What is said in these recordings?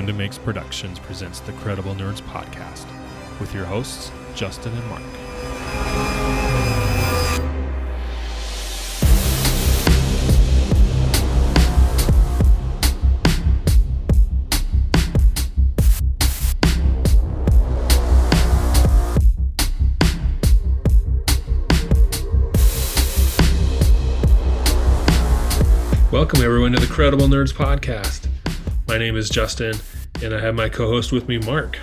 Random Makes Productions presents the Credible Nerds podcast with your hosts, Justin and Mark. Welcome, everyone, to the Credible Nerds podcast. My name is Justin, and I have my co host with me, Mark.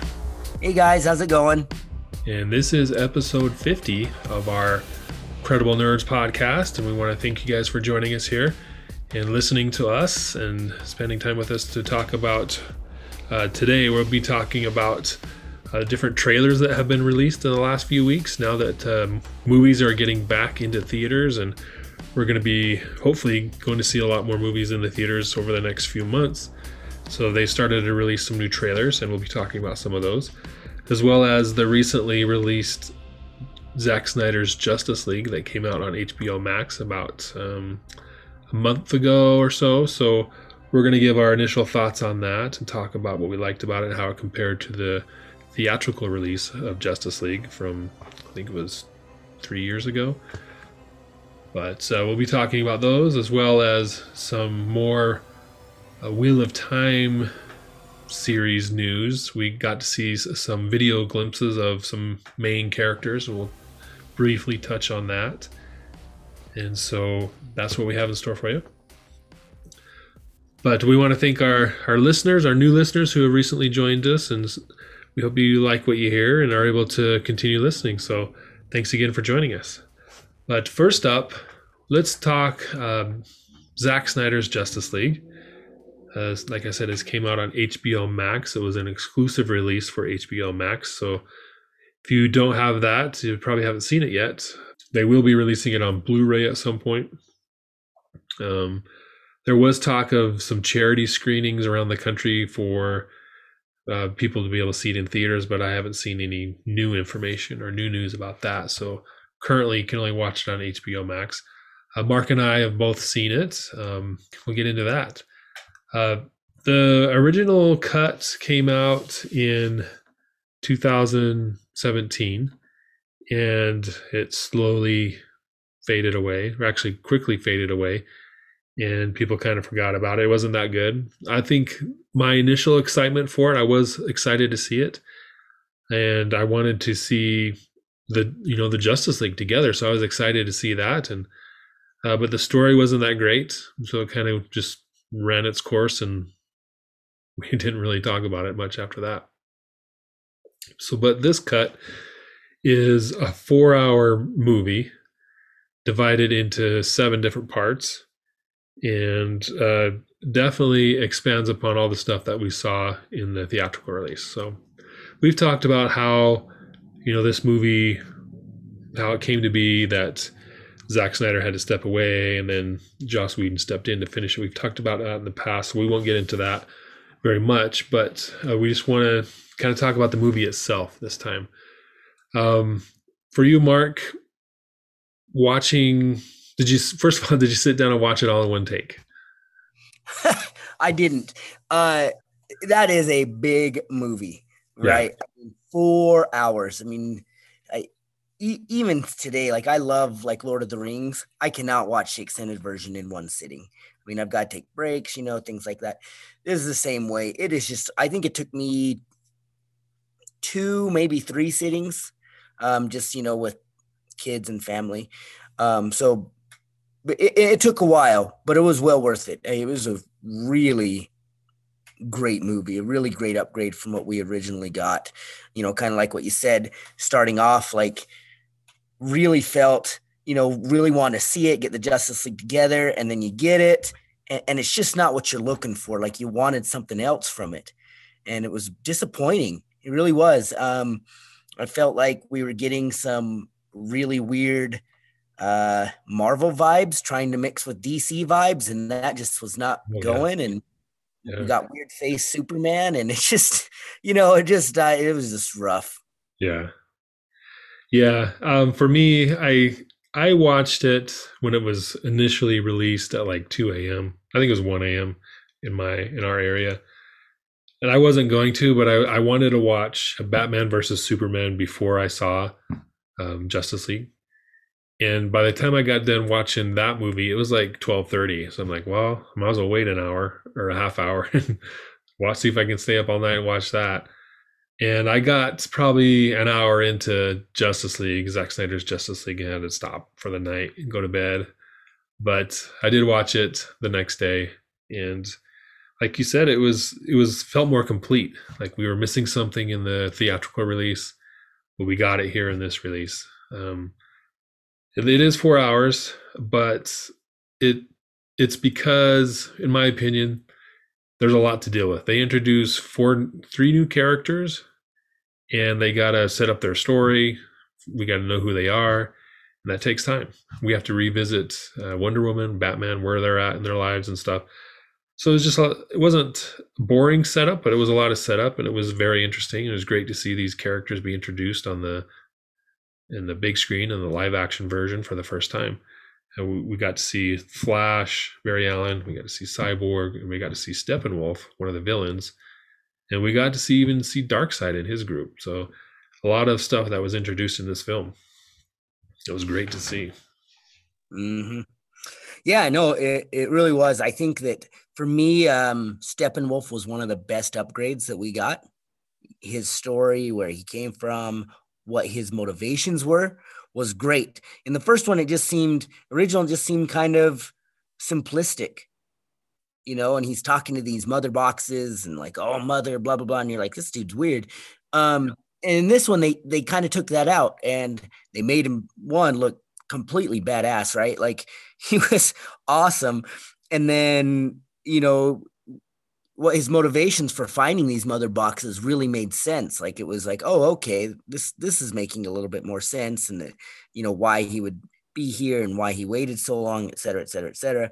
Hey guys, how's it going? And this is episode 50 of our Credible Nerds podcast. And we want to thank you guys for joining us here and listening to us and spending time with us to talk about. Uh, today, we'll be talking about uh, different trailers that have been released in the last few weeks now that um, movies are getting back into theaters. And we're going to be hopefully going to see a lot more movies in the theaters over the next few months. So they started to release some new trailers, and we'll be talking about some of those, as well as the recently released Zack Snyder's Justice League that came out on HBO Max about um, a month ago or so. So we're going to give our initial thoughts on that and talk about what we liked about it and how it compared to the theatrical release of Justice League from, I think it was three years ago. But uh, we'll be talking about those as well as some more uh, Wheel of Time series news. We got to see some video glimpses of some main characters, we'll briefly touch on that. And so that's what we have in store for you. But we want to thank our, our listeners, our new listeners who have recently joined us, and we hope you like what you hear and are able to continue listening. So thanks again for joining us. But first up, let's talk um, Zack Snyder's Justice League. Like I said, it came out on HBO Max. It was an exclusive release for HBO Max. So if you don't have that, you probably haven't seen it yet. They will be releasing it on Blu ray at some point. Um, there was talk of some charity screenings around the country for uh, people to be able to see it in theaters, but I haven't seen any new information or new news about that. So currently, you can only watch it on HBO Max. Uh, Mark and I have both seen it. Um, we'll get into that. Uh, the original cut came out in 2017 and it slowly faded away, or actually quickly faded away, and people kind of forgot about it. It wasn't that good. I think my initial excitement for it, I was excited to see it, and I wanted to see the you know the Justice League together, so I was excited to see that, and uh, but the story wasn't that great, so it kind of just ran its course, and we didn't really talk about it much after that. So, but this cut is a four-hour movie divided into seven different parts, and uh, definitely expands upon all the stuff that we saw in the theatrical release. So, we've talked about how you know this movie, how it came to be that Zack Snyder had to step away, and then Joss Whedon stepped in to finish it. We've talked about that in the past, so we won't get into that very much. But uh, we just want to kind of talk about the movie itself this time. Um, for you, Mark, watching, did you first of all did you sit down and watch it all in one take? I didn't. Uh, that is a big movie, right? Yeah. I mean, four hours. I mean, e- even today, like I love like Lord of the Rings. I cannot watch the extended version in one sitting. I mean, I've got to take breaks, you know, things like that. This is the same way. It is just. I think it took me two, maybe three sittings, um, just you know, with kids and family. Um, so it, it took a while, but it was well worth it. It was a really great movie, a really great upgrade from what we originally got. You know, kind of like what you said, starting off like really felt, you know, really want to see it, get the Justice League together, and then you get it, and, and it's just not what you're looking for. Like you wanted something else from it, and it was disappointing. It really was. Um, I felt like we were getting some really weird uh Marvel vibes trying to mix with DC vibes and that just was not oh, going and yeah. we got weird face Superman and it just you know it just uh, it was just rough. Yeah. Yeah, um, for me, I I watched it when it was initially released at like 2 a.m. I think it was 1 a.m. in my in our area, and I wasn't going to, but I, I wanted to watch Batman versus Superman before I saw um, Justice League. And by the time I got done watching that movie, it was like twelve thirty. So I'm like, well, I might as well wait an hour or a half hour and watch see if I can stay up all night and watch that. And I got probably an hour into Justice League, Zack Snyder's Justice League, and had to stop for the night and go to bed. But I did watch it the next day, and like you said, it was it was felt more complete. Like we were missing something in the theatrical release, but we got it here in this release. Um, it, it is four hours, but it it's because, in my opinion, there's a lot to deal with. They introduce four, three new characters, and they gotta set up their story. We gotta know who they are, and that takes time. We have to revisit uh, Wonder Woman, Batman, where they're at in their lives and stuff so it was just it wasn't boring setup but it was a lot of setup and it was very interesting it was great to see these characters be introduced on the in the big screen in the live action version for the first time and we, we got to see flash barry allen we got to see cyborg and we got to see steppenwolf one of the villains and we got to see even see darkseid in his group so a lot of stuff that was introduced in this film it was great to see mm-hmm. yeah no it, it really was i think that for me, um, Steppenwolf was one of the best upgrades that we got. His story, where he came from, what his motivations were, was great. In the first one, it just seemed original, just seemed kind of simplistic, you know. And he's talking to these mother boxes and like, oh, mother, blah blah blah, and you're like, this dude's weird. Um, and in this one, they they kind of took that out and they made him one look completely badass, right? Like he was awesome. And then you know, what his motivations for finding these mother boxes really made sense. Like it was like, oh, okay, this this is making a little bit more sense, and the, you know why he would be here and why he waited so long, et cetera, et cetera, et cetera.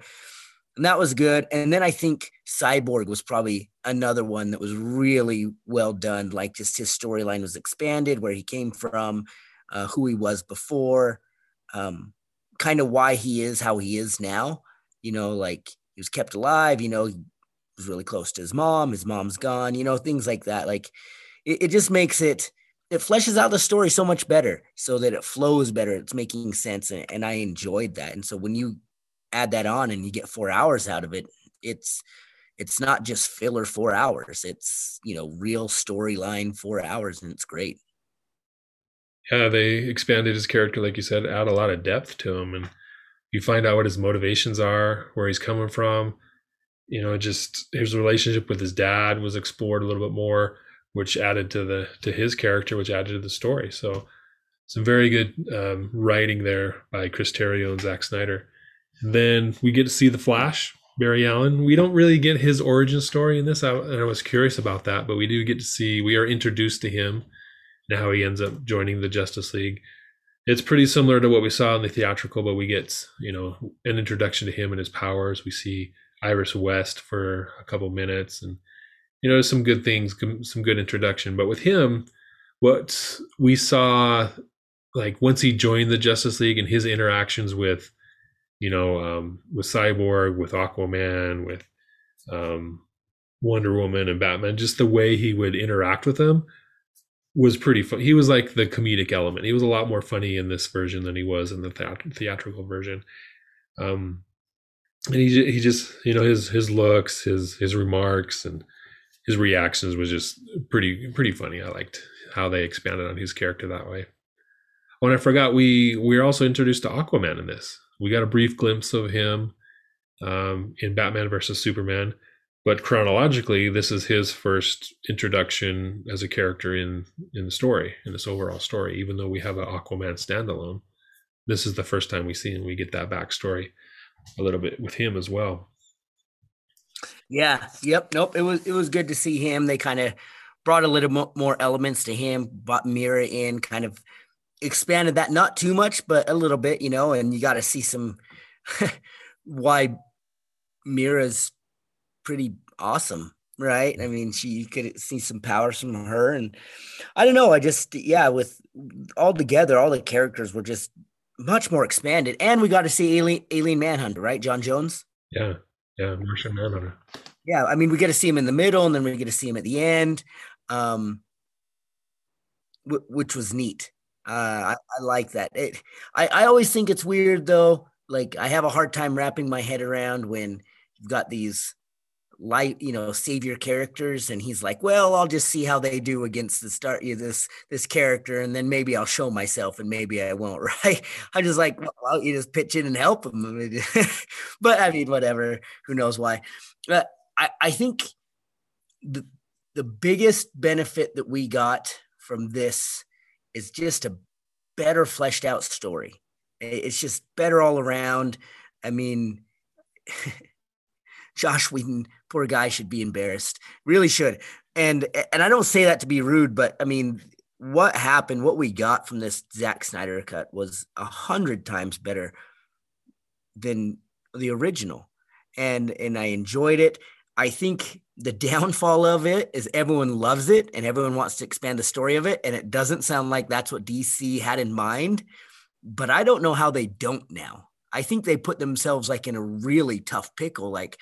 And that was good. And then I think Cyborg was probably another one that was really well done. Like just his storyline was expanded, where he came from, uh, who he was before, um, kind of why he is how he is now. You know, like he was kept alive. You know, he was really close to his mom. His mom's gone. You know, things like that. Like it, it just makes it it fleshes out the story so much better, so that it flows better. It's making sense, and, and I enjoyed that. And so when you add that on and you get four hours out of it, it's it's not just filler four hours. It's you know real storyline four hours, and it's great. Yeah, they expanded his character, like you said, add a lot of depth to him, and you find out what his motivations are, where he's coming from. You know, just his relationship with his dad was explored a little bit more, which added to the to his character, which added to the story. So, some very good um, writing there by Chris Terrio and Zack Snyder. And then we get to see the Flash, Barry Allen. We don't really get his origin story in this, I, and I was curious about that, but we do get to see. We are introduced to him and how he ends up joining the Justice League it's pretty similar to what we saw in the theatrical, but we get you know an introduction to him and his powers. We see Iris West for a couple minutes, and you know some good things, some good introduction. But with him, what we saw, like once he joined the Justice League and his interactions with, you know, um, with Cyborg, with Aquaman, with um, Wonder Woman and Batman, just the way he would interact with them was pretty fun. He was like the comedic element. He was a lot more funny in this version than he was in the theatrical version. Um, and he he just you know his his looks, his his remarks, and his reactions was just pretty pretty funny. I liked how they expanded on his character that way. Oh, and I forgot we we are also introduced to Aquaman in this. We got a brief glimpse of him um, in Batman versus Superman but chronologically this is his first introduction as a character in in the story in this overall story even though we have an aquaman standalone. This is the first time we see him. We get that backstory a little bit with him as well. Yeah. Yep. Nope. It was it was good to see him. They kind of brought a little more elements to him brought Mera in kind of expanded that not too much but a little bit you know and you got to see some why Mera's pretty awesome right i mean she you could see some powers from her and i don't know i just yeah with all together all the characters were just much more expanded and we got to see alien alien manhunter right J'onn J'onzz. yeah yeah martian manhunter Yeah, I mean, we get to see him in the middle, and then we get to see him at the end, um, w- which was neat. Uh, I, I like that. It, I, I always think it's weird though. Like I have a hard time wrapping my head around when you've got these light, you know, savior characters, and he's like, "Well, I'll just see how they do against the start you this this character, and then maybe I'll show myself, and maybe I won't." Right? I'm just like, well, you just pitch in and help him. but I mean, whatever. Who knows why? But I I think the the biggest benefit that we got from this is just a better fleshed out story. It's just better all around. I mean, Josh Whedon, poor guy, should be embarrassed. Really should. And and I don't say that to be rude, but I mean, what happened, what we got from this Zack Snyder cut was a hundred times better than the original. And and I enjoyed it. I think the downfall of it is everyone loves it and everyone wants to expand the story of it. And it doesn't sound like that's what DC had in mind. But I don't know how they don't now. I think they put themselves like in a really tough pickle. Like,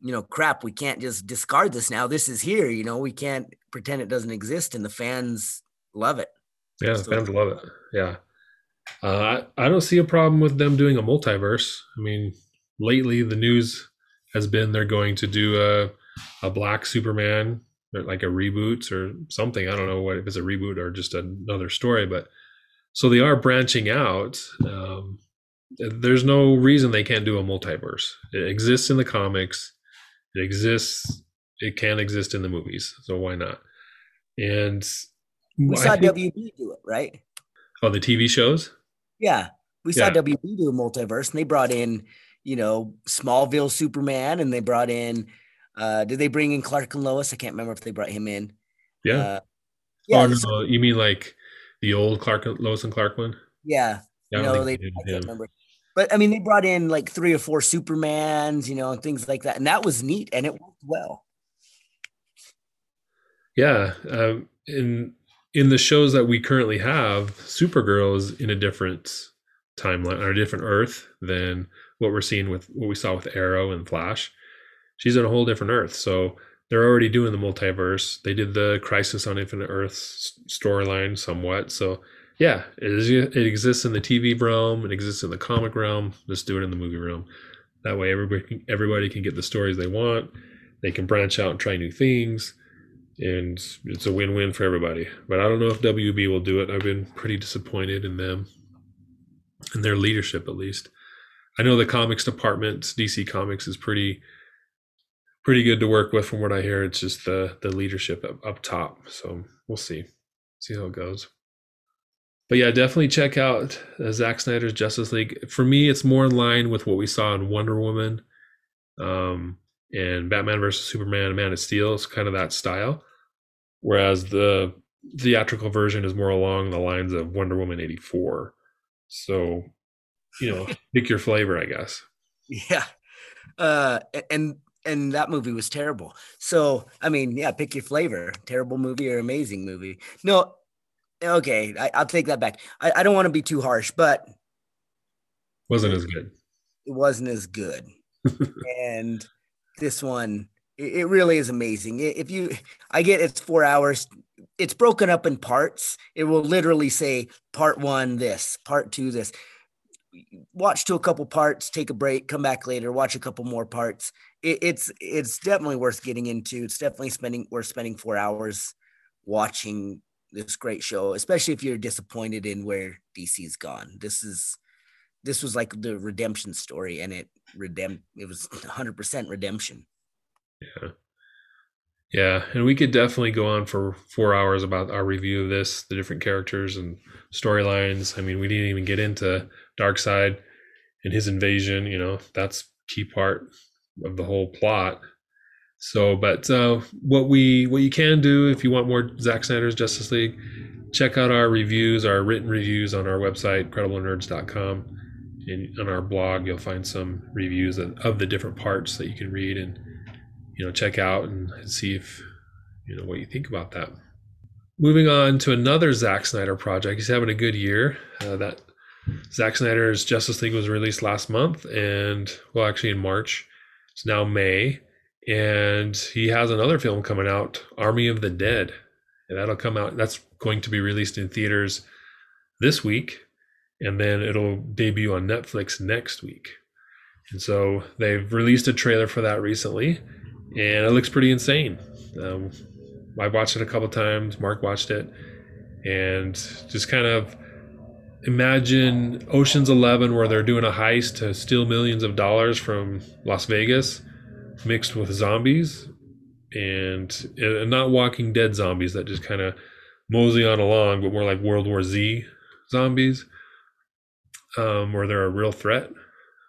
you know, crap, we can't just discard this now. This is here. You know, we can't pretend it doesn't exist. And the fans love it. Yeah, the fans love it. Yeah. Uh, I, I don't see a problem with them doing a multiverse. I mean, lately the news has been they're going to do a a black Superman, like a reboot or something. I don't know what if it's a reboot or just another story, but so they are branching out. Um, there's no reason they can't do a multiverse. It exists in the comics. It exists. It can exist in the movies. So why not? And we saw think, WB do it, right? Oh, the TV shows. Yeah, we saw yeah. WB do a multiverse, and they brought in you know, Smallville Superman, and they brought in. Uh, did they bring in Clark and Lois? I can't remember if they brought him in. Yeah. Uh, yeah. Oh no, you mean like the old Clark, Lois and Clark one? Yeah. yeah no, they, they I can't remember. But I mean, they brought in like three or four Supermans, you know, and things like that, and that was neat, and it worked well. Yeah, um, in in the shows that we currently have, Supergirl is in a different timeline or a different Earth than what we're seeing with what we saw with Arrow and Flash. She's in a whole different Earth. So they're already doing the multiverse. They did the Crisis on Infinite Earths storyline somewhat. So yeah, it, is, it exists in the TV realm. It exists in the comic realm. Let's do it in the movie realm. That way, everybody can, everybody can get the stories they want. They can branch out and try new things, and it's a win-win for everybody. But I don't know if WB will do it. I've been pretty disappointed in them, in their leadership at least. I know the comics department, DC Comics, is pretty pretty good to work with from what I hear. It's just the the leadership up, up top. So we'll see. See how it goes. But yeah, definitely check out uh, Zack Snyder's Justice League. For me, it's more in line with what we saw in Wonder Woman um, and Batman versus Superman and Man of Steel. It's kind of that style. Whereas the theatrical version is more along the lines of Wonder Woman 84. So you know, pick your flavor, I guess. Yeah. Uh, and and that movie was terrible. So I mean, yeah, pick your flavor. Terrible movie or amazing movie. No, okay, I, will take that back. I, I don't want to be too harsh, but wasn't as good. It wasn't as good. and this one, it, it really is amazing. If you, I get it's four hours. It's broken up in parts. It will literally say part one this, part two this watch to a couple parts, take a break, come back later, watch a couple more parts. It, it's it's definitely worth getting into. It's definitely spending worth spending four hours watching this great show, especially if you're disappointed in where DC's gone. This is this was like the redemption story, and it redempt it was 100 percent redemption. Yeah. Yeah, and we could definitely go on for four hours about our review of this, the different characters and storylines. I mean, we didn't even get into Darkseid and his invasion. You know, that's key part of the whole plot. So, but uh, what we what you can do if you want more Zack Snyder's Justice League, check out our reviews, our written reviews on our website, crediblenerds.com. And on our blog, you'll find some reviews of, of the different parts that you can read and you know check out and see if you know what you think about that. Moving on to another Zack Snyder project. He's having a good year. Uh, that Zack Snyder's Justice League was released last month, and well, actually in March. It's now May, And he has another film coming out, Army of the Dead. And that'll come out. That's going to be released in theaters this week. And then it'll debut on Netflix next week. And so they've released a trailer for that recently. And it looks pretty insane. Um, I watched it a couple times. Mark watched it. And just kind of imagine Ocean's Eleven, where they're doing a heist to steal millions of dollars from Las Vegas, mixed with zombies, and, and not Walking Dead zombies that just kind of mosey on along, but more like World War Z zombies, um, where they're a real threat.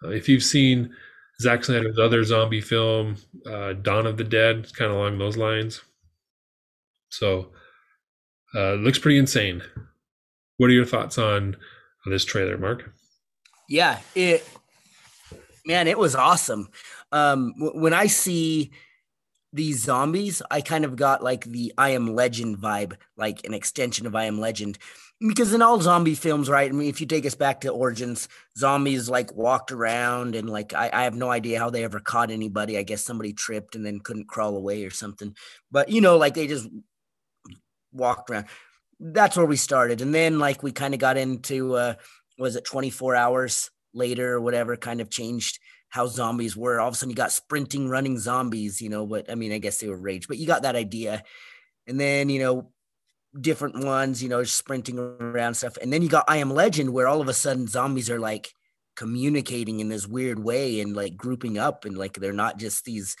Uh, if you've seen Zack Snyder's other zombie film, uh, Dawn of the Dead, kind of along those lines. So, uh, looks pretty insane. What are your thoughts on, on this trailer, Mark? Yeah, it man, it was awesome. Um, w- when I see these zombies, I kind of got like the I Am Legend vibe, like an extension of I Am Legend. Because in all zombie films, right? I mean, if you take us back to Origins, zombies like walked around and like I, I have no idea how they ever caught anybody. I guess somebody tripped and then couldn't crawl away or something. But you know, like they just walked around that's where we started. And then like we kind of got into uh was it 24 hours later or whatever kind of changed how zombies were. All of a sudden you got sprinting running zombies, you know, but I mean I guess they were rage, but you got that idea. And then, you know, different ones, you know, sprinting around stuff. And then you got I Am Legend where all of a sudden zombies are like communicating in this weird way and like grouping up and like they're not just these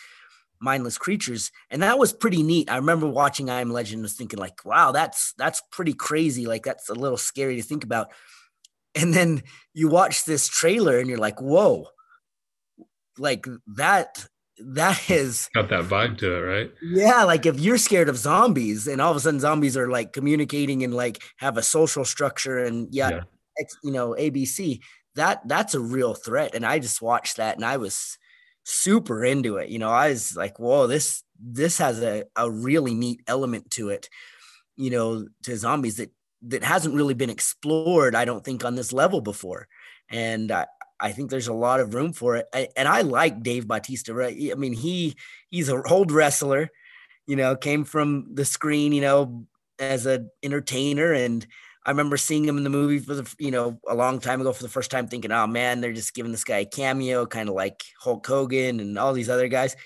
mindless creatures. And that was pretty neat. I remember watching i am legend was thinking like wow that's that's pretty crazy. Like that's a little scary to think about. And then you watch this trailer and you're like whoa. Like that that is got that vibe to it right yeah like if you're scared of zombies and all of a sudden zombies are like communicating and like have a social structure and yeah, yeah. you know abc that that's a real threat and i just watched that and i was super into it. You know, I was like, whoa, this this has a, a really neat element to it, you know, to zombies that that hasn't really been explored, I don't think, on this level before. And I, I think there's a lot of room for it. I, and I like Dave Bautista, right? I mean, he he's an old wrestler, you know, came from the screen, you know, as an entertainer and I remember seeing him in the movie for the you know a long time ago for the first time, thinking, "Oh man, they're just giving this guy a cameo, kind of like Hulk Hogan and all these other guys."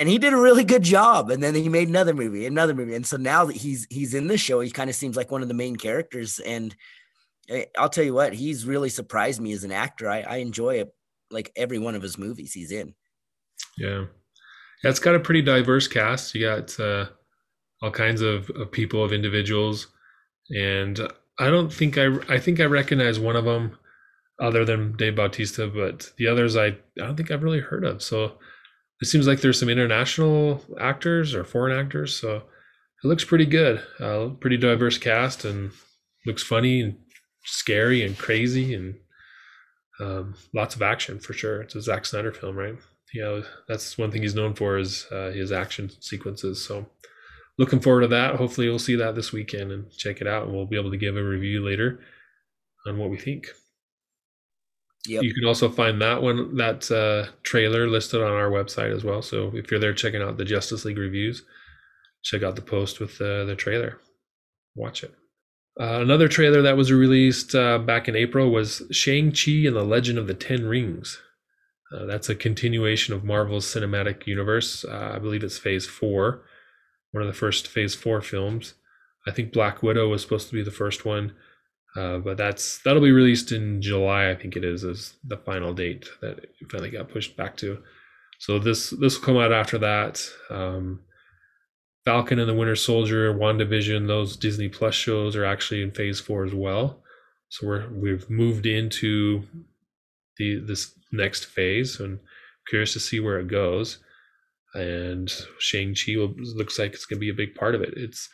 And he did a really good job. And then he made another movie, another movie, and so now that he's he's in this show, he kind of seems like one of the main characters. And I'll tell you what, he's really surprised me as an actor. I, I enjoy it, like every one of his movies he's in. Yeah, yeah, it's got a pretty diverse cast. You got uh, all kinds of, of people, of individuals, and I don't think I I think I recognize one of them other than Dave Bautista, but the others I, I don't think I've really heard of. So it seems like there's some international actors or foreign actors. So it looks pretty good. Uh, pretty diverse cast and looks funny and scary and crazy and um, lots of action for sure. It's a Zack Snyder film, right? Yeah, that's one thing he's known for is uh, his action sequences. So looking forward to that. Hopefully, you'll see that this weekend and check it out, and we'll be able to give a review later on what we think. Yep. You can also find that one, that uh, trailer listed on our website as well. So if you're there checking out the Justice League reviews, check out the post with uh, the trailer. Watch it. Uh, another trailer that was released uh, back in April was Shang-Chi and the Legend of the Ten Rings. Uh, that's a continuation of Marvel's cinematic universe. Uh, I believe it's phase four one of the first Phase Four films. I think Black Widow was supposed to be the first one, uh, but that's that'll be released in July. I think it is as the final date that it finally got pushed back to. So this this will come out after that. Um, Falcon and the Winter Soldier, WandaVision, those Disney Plus shows are actually in Phase Four as well. So we're we've moved into the this next phase, and curious to see where it goes and Shang Chi looks like it's going to be a big part of it. It's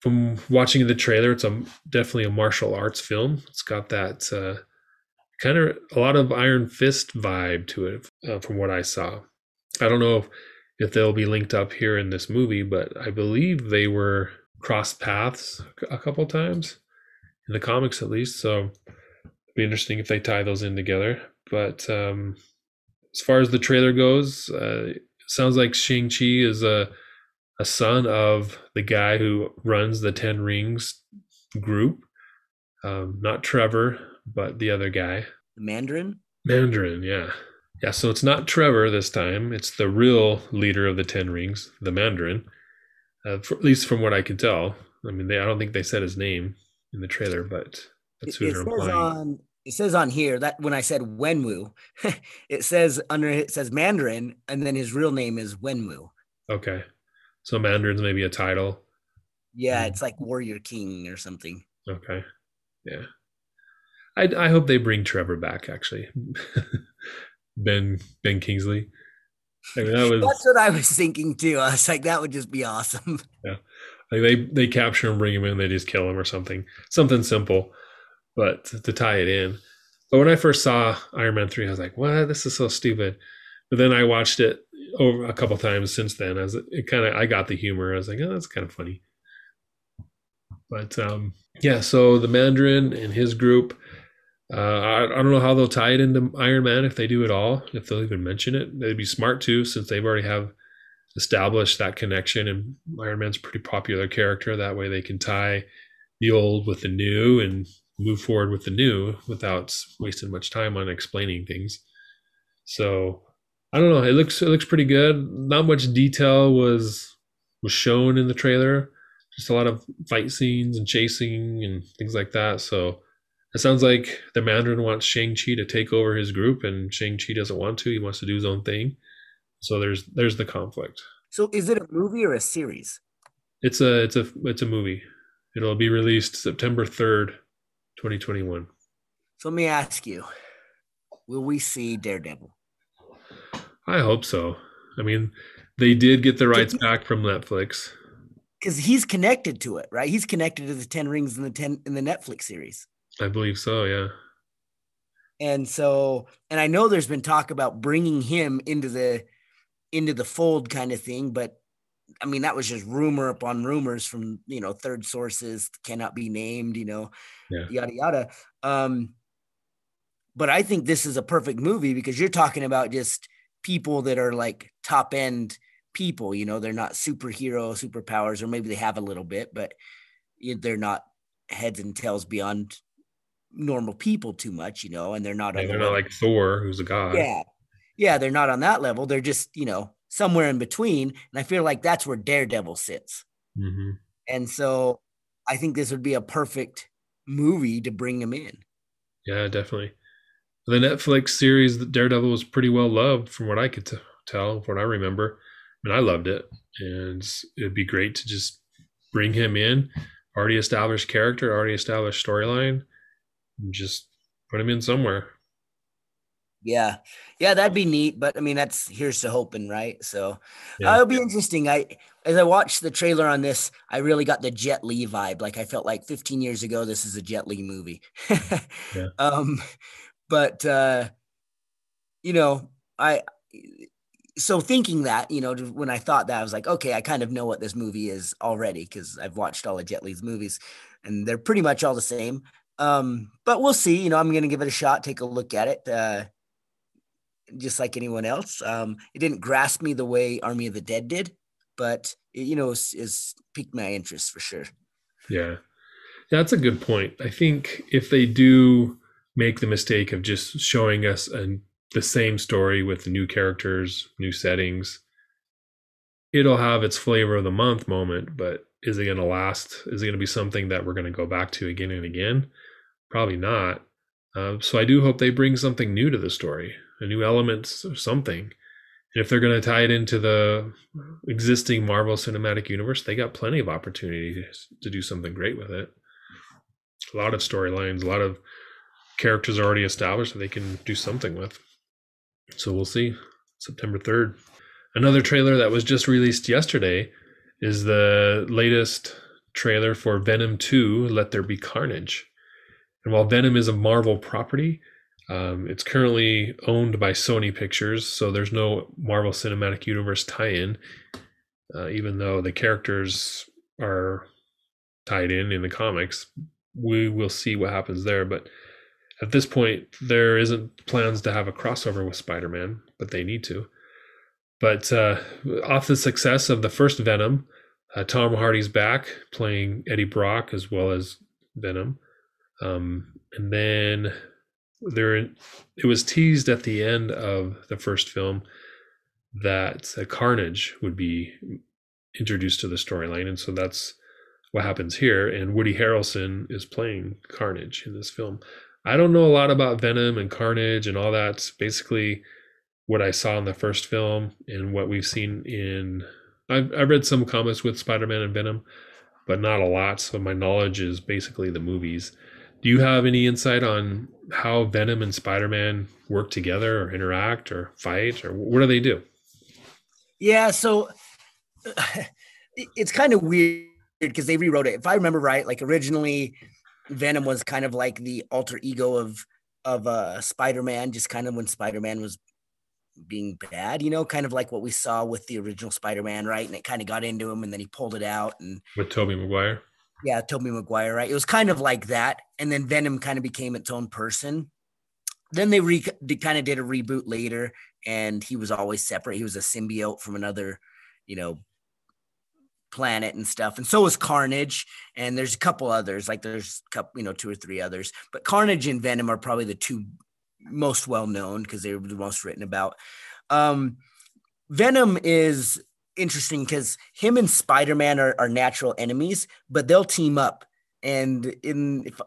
from watching the trailer, it's a definitely a martial arts film. It's got that uh, kind of a lot of Iron Fist vibe to it, uh, from what I saw. I don't know if, if they'll be linked up here in this movie, but I believe they were crossed paths a couple times in the comics, at least. So it'd be interesting if they tie those in together. But um, as far as the trailer goes, uh, sounds like Shang Chi is a a son of the guy who runs the Ten Rings group. Um, not Trevor, but the other guy. The Mandarin. Mandarin, yeah, yeah. So it's not Trevor this time. It's the real leader of the Ten Rings, the Mandarin. Uh, for, at least from what I can tell. I mean, they, I don't think they said his name in the trailer, but that's who it, they're says implying. on it says on here that when I said Wenwu, it says under it says Mandarin, and then his real name is Wenwu. Okay, so Mandarin's maybe a title. Yeah, Mm. it's like Warrior King or something. Okay, yeah. I I hope they bring Trevor back. Actually, Ben Ben Kingsley. I mean, that was That's what I was thinking too. I was like, that would just be awesome. like they they capture him, bring him in, they just kill him or something, something simple, but to tie it in. But when I first saw Iron Man three, I was like, "What? This is so stupid." But then I watched it over a couple times since then. As it, it kind of, I got the humor. I was like, "Oh, that's kind of funny." But um, yeah, so the Mandarin and his group. Uh, I, I don't know how they'll tie it into Iron Man if they do at all. If they'll even mention it, they'd be smart too, since they've already have established that connection. And Iron Man's a pretty popular character. That way, they can tie the old with the new and move forward with the new without wasting much time on explaining things. So I don't know. It looks it looks pretty good. Not much detail was was shown in the trailer. Just a lot of fight scenes and chasing and things like that. So it sounds like the Mandarin wants Shang Chi to take over his group, and Shang Chi doesn't want to. He wants to do his own thing. So there's there's the conflict. So is it a movie or a series? It's a it's a it's a movie. It'll be released September third, twenty twenty one. So let me ask you, will we see Daredevil? I hope so. I mean, they did get the rights back from Netflix. Because he's connected to it, right? He's connected to the Ten Rings in the ten in the Netflix series. I believe so. Yeah. And so, and I know there's been talk about bringing him into the into the fold kind of thing, but I mean that was just rumor upon rumors from you know third sources cannot be named, you know, Yeah. yada yada. Um, but I think this is a perfect movie because you're talking about just people that are like top end people. You know, they're not superhero superpowers, or maybe they have a little bit, but they're not heads and tails beyond normal people too much. You know, and they're not. Yeah, they're not like Thor, who's a god. yeah. Yeah, they're not on that level. They're just, you know, somewhere in between. And I feel like that's where Daredevil sits. hmm And so I think this would be a perfect movie to bring him in. Yeah, definitely. The Netflix series Daredevil was pretty well loved, from what I could t- tell, from what I remember. I mean, I loved it, and it'd be great to just bring him in, already established character, already established storyline, and just put him in somewhere. Yeah. Yeah, that'd be neat. But I mean, that's here's to hoping, right? So Yeah. uh, it'll be interesting. I as I watched the trailer on this, I really got the Jet Li vibe. Like I felt like 15 years ago, this is a Jet Li movie. Yeah. Um, but uh, you know, I so thinking that, you know, when I thought that, I was like, okay, I kind of know what this movie is already because I've watched all of Jet Li's movies, and they're pretty much all the same. Um, but we'll see. You know, I'm gonna give it a shot, take a look at it. Uh, just like anyone else. Um, it didn't grasp me the way Army of the Dead did, but it, you know, is, is piqued my interest for sure. Yeah. That's a good point. I think if they do make the mistake of just showing us an, the same story with new characters, new settings, it'll have its flavor of the month moment, but is it going to last? Is it going to be something that we're going to go back to again and again? Probably not. Uh, so I do hope they bring something new to the story, a new element or something. And if they're going to tie it into the existing Marvel Cinematic Universe, they got plenty of opportunities to do something great with it. A lot of storylines, a lot of characters already established that they can do something with. So we'll see. September 3rd. Another trailer that was just released yesterday is the latest trailer for Venom 2 Let There Be Carnage. And while Venom is a Marvel property, um, it's currently owned by Sony Pictures, so there's no Marvel Cinematic Universe tie in, uh, even though the characters are tied in in the comics. We will see what happens there. But at this point, there isn't plans to have a crossover with Spider Man, but they need to. but uh, off the success of the first Venom, uh, Tom Hardy's back playing Eddie Brock as well as Venom. Um, and then there, it was teased at the end of the first film that uh, Carnage would be introduced to the storyline, and so that's what happens here. And Woody Harrelson is playing Carnage in this film. I don't know a lot about Venom and Carnage and all that. basically what I saw in the first film and what we've seen in. I've, I've read some comics with Spider Man and Venom, but not a lot. So my knowledge is basically the movies. Do you have any insight on how Venom and Spider Man work together or interact or fight or what do they do? Yeah, so it's kind of weird because they rewrote it. If I remember right, like originally Venom was kind of like the alter ego of of uh Spider-Man, just kind of when Spider-Man was being bad, you know, kind of like what we saw with the original Spider-Man, right? And it kind of got into him and then he pulled it out and with Tobey Maguire. Yeah, Tobey Maguire, right? It was kind of like that. And then Venom kind of became its own person. Then they, re- they kind of did a reboot later and he was always separate. He was a symbiote from another, you know, planet and stuff. And so was Carnage. And there's a couple others, like there's a couple, you know, two or three others. But Carnage and Venom are probably the two most well known because they were the most written about. Um, Venom is interesting because him and Spider Man are, are natural enemies, but they'll team up. And in if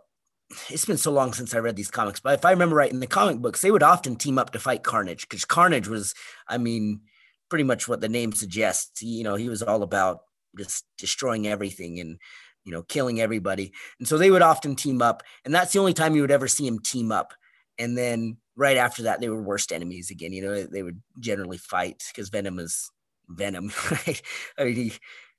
it's been so long since I read these comics, but if I remember right, in the comic books, they would often team up to fight Carnage because Carnage was, I mean, pretty much what the name suggests. You know, he was all about just destroying everything and you know killing everybody and so they would often team up and that's the only time you would ever see him team up and then right after that they were worst enemies again you know they would generally fight because venom is venom right I mean, he,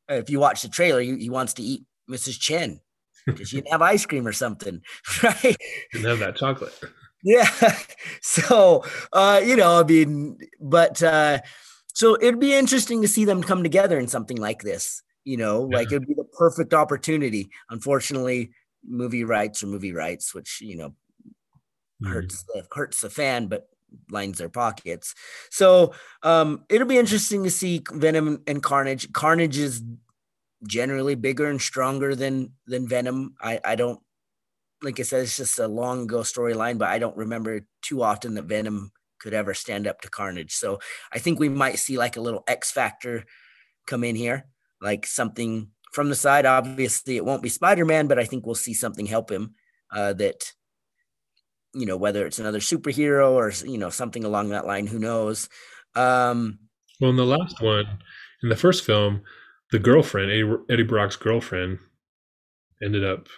if you watch the trailer he, he wants to eat mrs chen because she didn't have ice cream or something right didn't have that chocolate yeah so uh you know i mean but uh so it'd be interesting to see them come together in something like this. You know, yeah. like it'd be the perfect opportunity. Unfortunately, movie rights or movie rights, which you know mm. hurts the, hurts the fan, but lines their pockets. So um, it'll be interesting to see Venom and Carnage. Carnage is generally bigger and stronger than than Venom. I I don't like I said, it's just a long ago storyline, but I don't remember too often that Venom could ever stand up to Carnage. So I think we might see like a little X factor come in here, like something from the side. Obviously, it won't be Spider Man, but I think we'll see something help him uh, that, you know, whether it's another superhero or, you know, something along that line, who knows. Um, well, in the last one, in the first film, the girlfriend, Eddie, Eddie Brock's girlfriend, ended up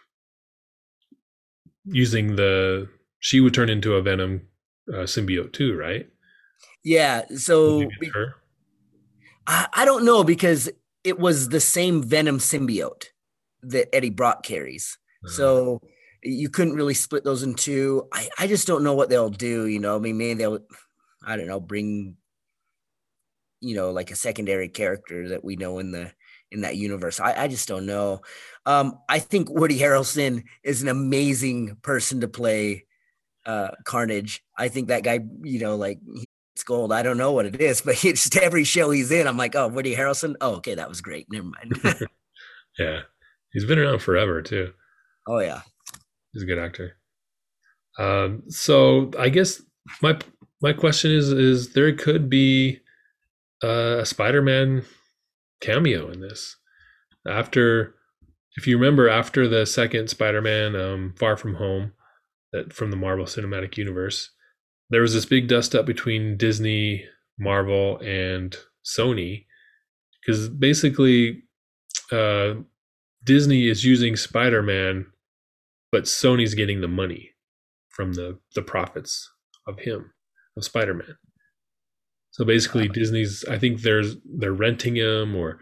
using the, she would turn into a Venom uh, symbiote too, right? Yeah. So I, I don't know because it was the same Venom symbiote that Eddie Brock carries. Uh-huh. So you couldn't really split those in two. I, I just don't know what they'll do. You know, I mean, maybe they'll, I don't know, bring, you know, like a secondary character that we know in the in that universe. I, I just don't know. Um, I think Woody Harrelson is an amazing person to play uh, Carnage. I think that guy, you know, like it's gold. I don't know what it is, but it's just every show he's in, I'm like, oh, Woody Harrelson. Oh, okay, that was great. Never mind. yeah, he's been around forever too. Oh yeah, he's a good actor. Um, so I guess my my question is is there could be a Spider-Man cameo in this after if you remember after the second Spider-Man um, Far From Home that from the Marvel Cinematic Universe. There was this big dust up between Disney, Marvel, and Sony because basically uh, Disney is using Spider Man, but Sony's getting the money from the the profits of him of Spider Man. So basically, Disney's I think there's they're renting him or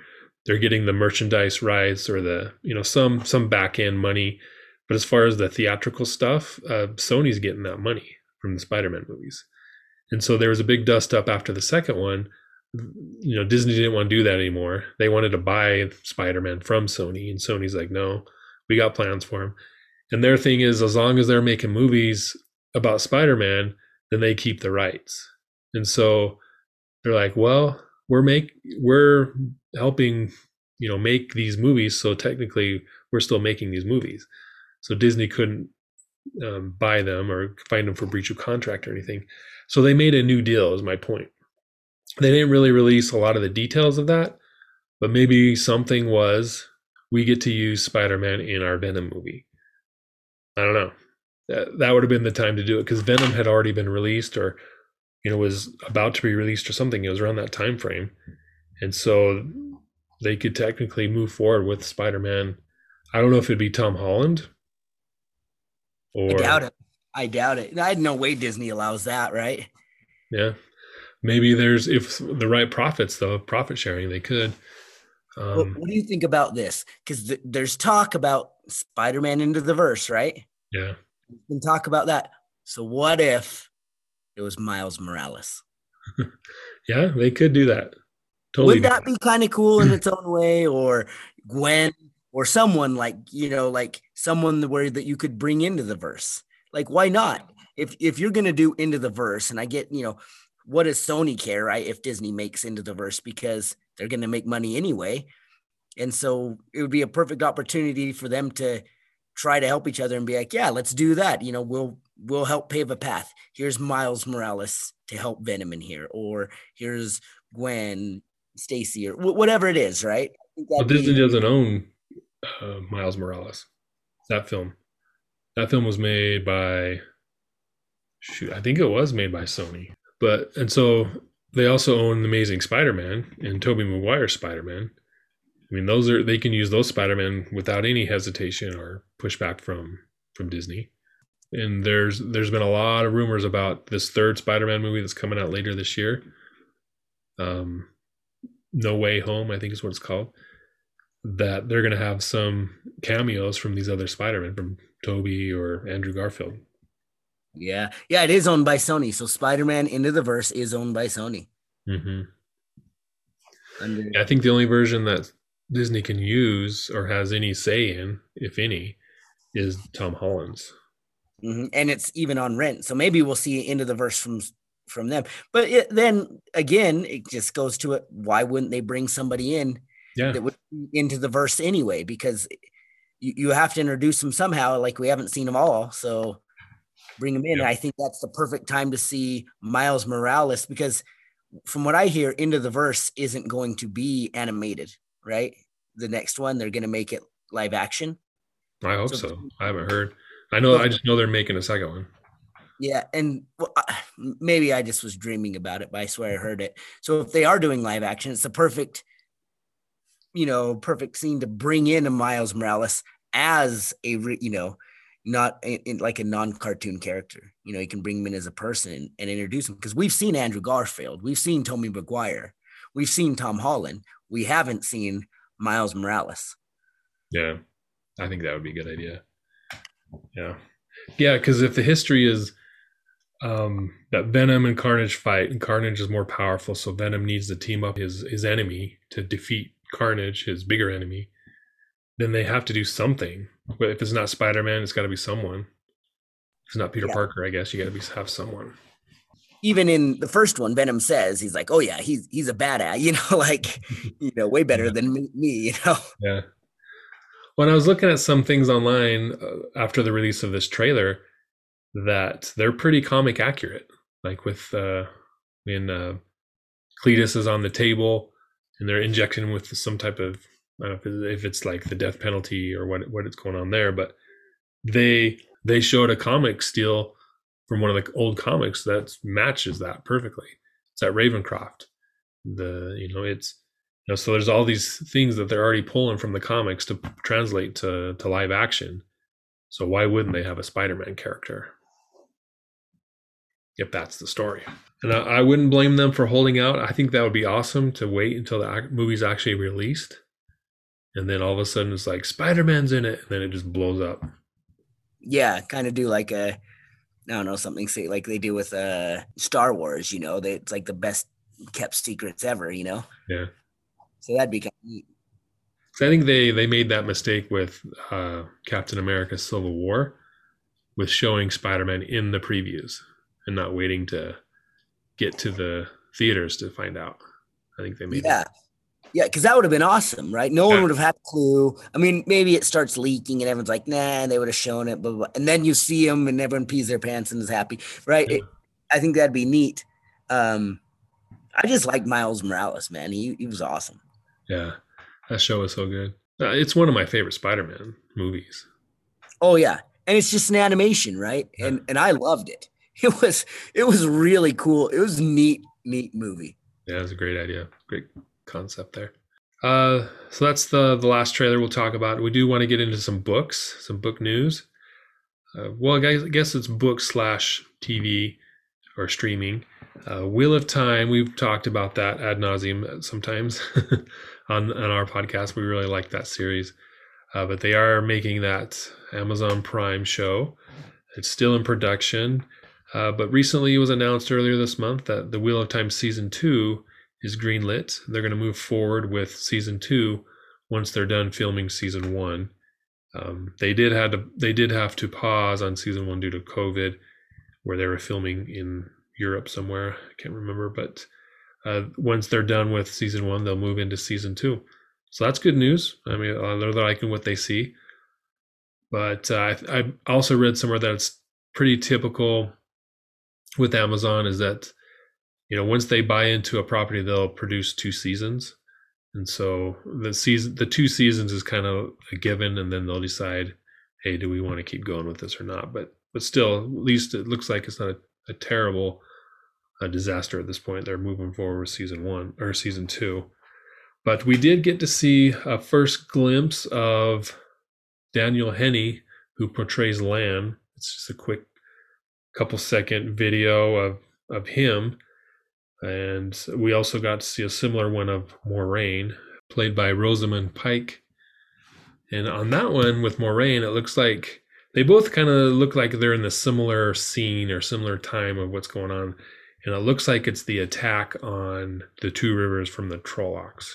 they're getting the merchandise rights or the you know some some back end money but as far as the theatrical stuff, uh, Sony's getting that money from the Spider-Man movies. And so there was a big dust up after the second one. You know, Disney didn't want to do that anymore. They wanted to buy Spider-Man from Sony, and Sony's like, no, we got plans for him. And their thing is, as long as they're making movies about Spider-Man, then they keep the rights. And so they're like, well, we're make we're helping you know make these movies so technically we're still making these movies. So disney couldn't um, buy them or find them for breach of contract or anything. So they made a new deal is my point. They didn't really release a lot of the details of that but maybe something was we get to use spider-man in our venom movie i don't know. That, that would have been the time to do it because venom had already been released or you know was about to be released or something. It was around that time frame. And so they could technically move forward with spider-man. I don't know if it'd be tom holland or i doubt it. I doubt it. I had no way disney allows that right? Yeah. Maybe there's if the right profits though profit sharing they could. Um, what, what, do you think about this? Because th- there's talk about spider-man into the verse right yeah we can talk about that so what if it was Miles Morales. yeah, they could do that. Totally. Would that be kind of cool in its own way, or Gwen, or someone like you know, like someone where that you could bring into the verse? Like, why not? If if you're gonna do into the verse, and I get you know, what does Sony care, right? If Disney makes into the verse because they're gonna make money anyway, and so it would be a perfect opportunity for them to try to help each other and be like, yeah, let's do that. You know, we'll we'll help pave a path. Here's Miles Morales to help Venom in here, or here's Gwen, Stacy, or whatever it is, right? But Disney be- doesn't own uh, Miles Morales. That film, that film was made by, shoot, I think it was made by Sony. But and so they also own Amazing Spider-Man and Tobey Maguire Spider-Man. I mean, those are they can use those Spider-Man without any hesitation or pushback from from Disney and there's there's been a lot of rumors about this third Spider-Man movie that's coming out later this year. Um, No Way Home, I think is what it's called. That they're going to have some cameos from these other Spider-Man, from Tobey or Andrew Garfield. Yeah, yeah, it is owned by Sony. So Spider-Man Into the Verse is owned by Sony. Mm-hmm. Under- I think the only version that Disney can use or has any say in, if any, is Tom Holland's. Mm-hmm. And it's even on rent. So maybe we'll see into the verse from from them. But it, then again, it just goes to it. Why wouldn't they bring somebody in yeah. that would into the verse anyway? Because you, you have to introduce them somehow. Like we haven't seen them all, so bring them in. Yeah. I think that's the perfect time to see Miles Morales because from what I hear, into the verse isn't going to be animated, right? The next one, they're going to make it live action. I hope so. so. I haven't heard. I know. I just know they're making a second one. Yeah, and well, maybe I just was dreaming about it, but I swear I heard it. So if they are doing live action, it's the perfect, you know, perfect scene to bring in a Miles Morales as a, you know, not in, in like a non-cartoon character. You know, you can bring him in as a person and introduce him because we've seen Andrew Garfield, we've seen Tobey Maguire, we've seen Tom Holland, we haven't seen Miles Morales. Yeah, I think that would be a good idea. Yeah, yeah. Because if the history is um, that Venom and Carnage fight, and Carnage is more powerful, so Venom needs to team up his his enemy to defeat Carnage, his bigger enemy. Then they have to do something. But if it's not Spider Man, it's got to be someone. If it's not Peter yeah. Parker, I guess you got to be have someone. Even in the first one, Venom says he's like, "Oh yeah, he's he's a badass," you know, like you know, way better yeah. than me, me, you know. Yeah. When I was looking at some things online uh, after the release of this trailer, that they're pretty comic accurate. Like with uh, when uh, Cletus is on the table and they're injecting with some type of I don't know if it's like the death penalty or what what is going on there, but they they showed a comic steal from one of the old comics that matches that perfectly. It's at Ravencroft. The you know it's you know, so there's all these things that they're already pulling from the comics to translate to to live action. So why wouldn't they have a Spider-Man character? If that's the story. And I, I wouldn't blame them for holding out. I think that would be awesome to wait until the movie's actually released. And then all of a sudden it's like Spider-Man's in it and then it just blows up. Yeah, kind of do like a I don't know, something say like they do with uh Star Wars, you know, they, it's like the best kept secrets ever, you know? Yeah. So that'd be kind of neat. I think they they made that mistake with uh, Captain America: Civil War, with showing Spider-Man in the previews and not waiting to get to the theaters to find out. I think they made. Yeah. It. Yeah, because that would have been awesome, right? No yeah. one would have had a clue. I mean, maybe it starts leaking and everyone's like, nah, they would have shown it, blah, blah, blah. and then you see them and everyone pees their pants and is happy, right? Yeah. It, I think that'd be neat. Um, I just like Miles Morales, man. He he was awesome. Yeah, that show was so good. Uh, it's one of my favorite Spider-Man movies. Oh yeah, and it's just an animation, right? Yeah. And and I loved it. It was it was really cool. It was neat, neat movie. Yeah, it was a great idea. Great concept there. Uh, so that's the the last trailer we'll talk about. We do want to get into some books, some book news. Uh, well, I guess it's book slash TV or streaming. Uh, Wheel of Time, we've talked about that ad nauseum sometimes on on our podcast. We really like that series, uh, but they are making that Amazon Prime show. It's still in production, uh, but recently it was announced earlier this month that the Wheel of Time season two is greenlit. They're going to move forward with season two once they're done filming season one. Um, they did had to they did have to pause on season one due to COVID, where they were filming in Europe somewhere. I can't remember, but uh, once they're done with season one, they'll move into season two. So that's good news. I mean, uh, they're liking what they see. But uh, I, I also read somewhere that it's pretty typical with Amazon is that you know once they buy into a property, they'll produce two seasons, and so the season, the two seasons is kind of a given, and then they'll decide, hey, do we want to keep going with this or not? But but still, at least it looks like it's not a a terrible uh, disaster at this point. They're moving forward with season one or season two. But we did get to see a first glimpse of Daniel Henney, who portrays Lan It's just a quick couple second video of, of him. And we also got to see a similar one of Moiraine, played by Rosamund Pike. And on that one with Moiraine, it looks like they both kind of look like they're in the similar scene or similar time of what's going on. And it looks like it's the attack on the two rivers from the Trollocs.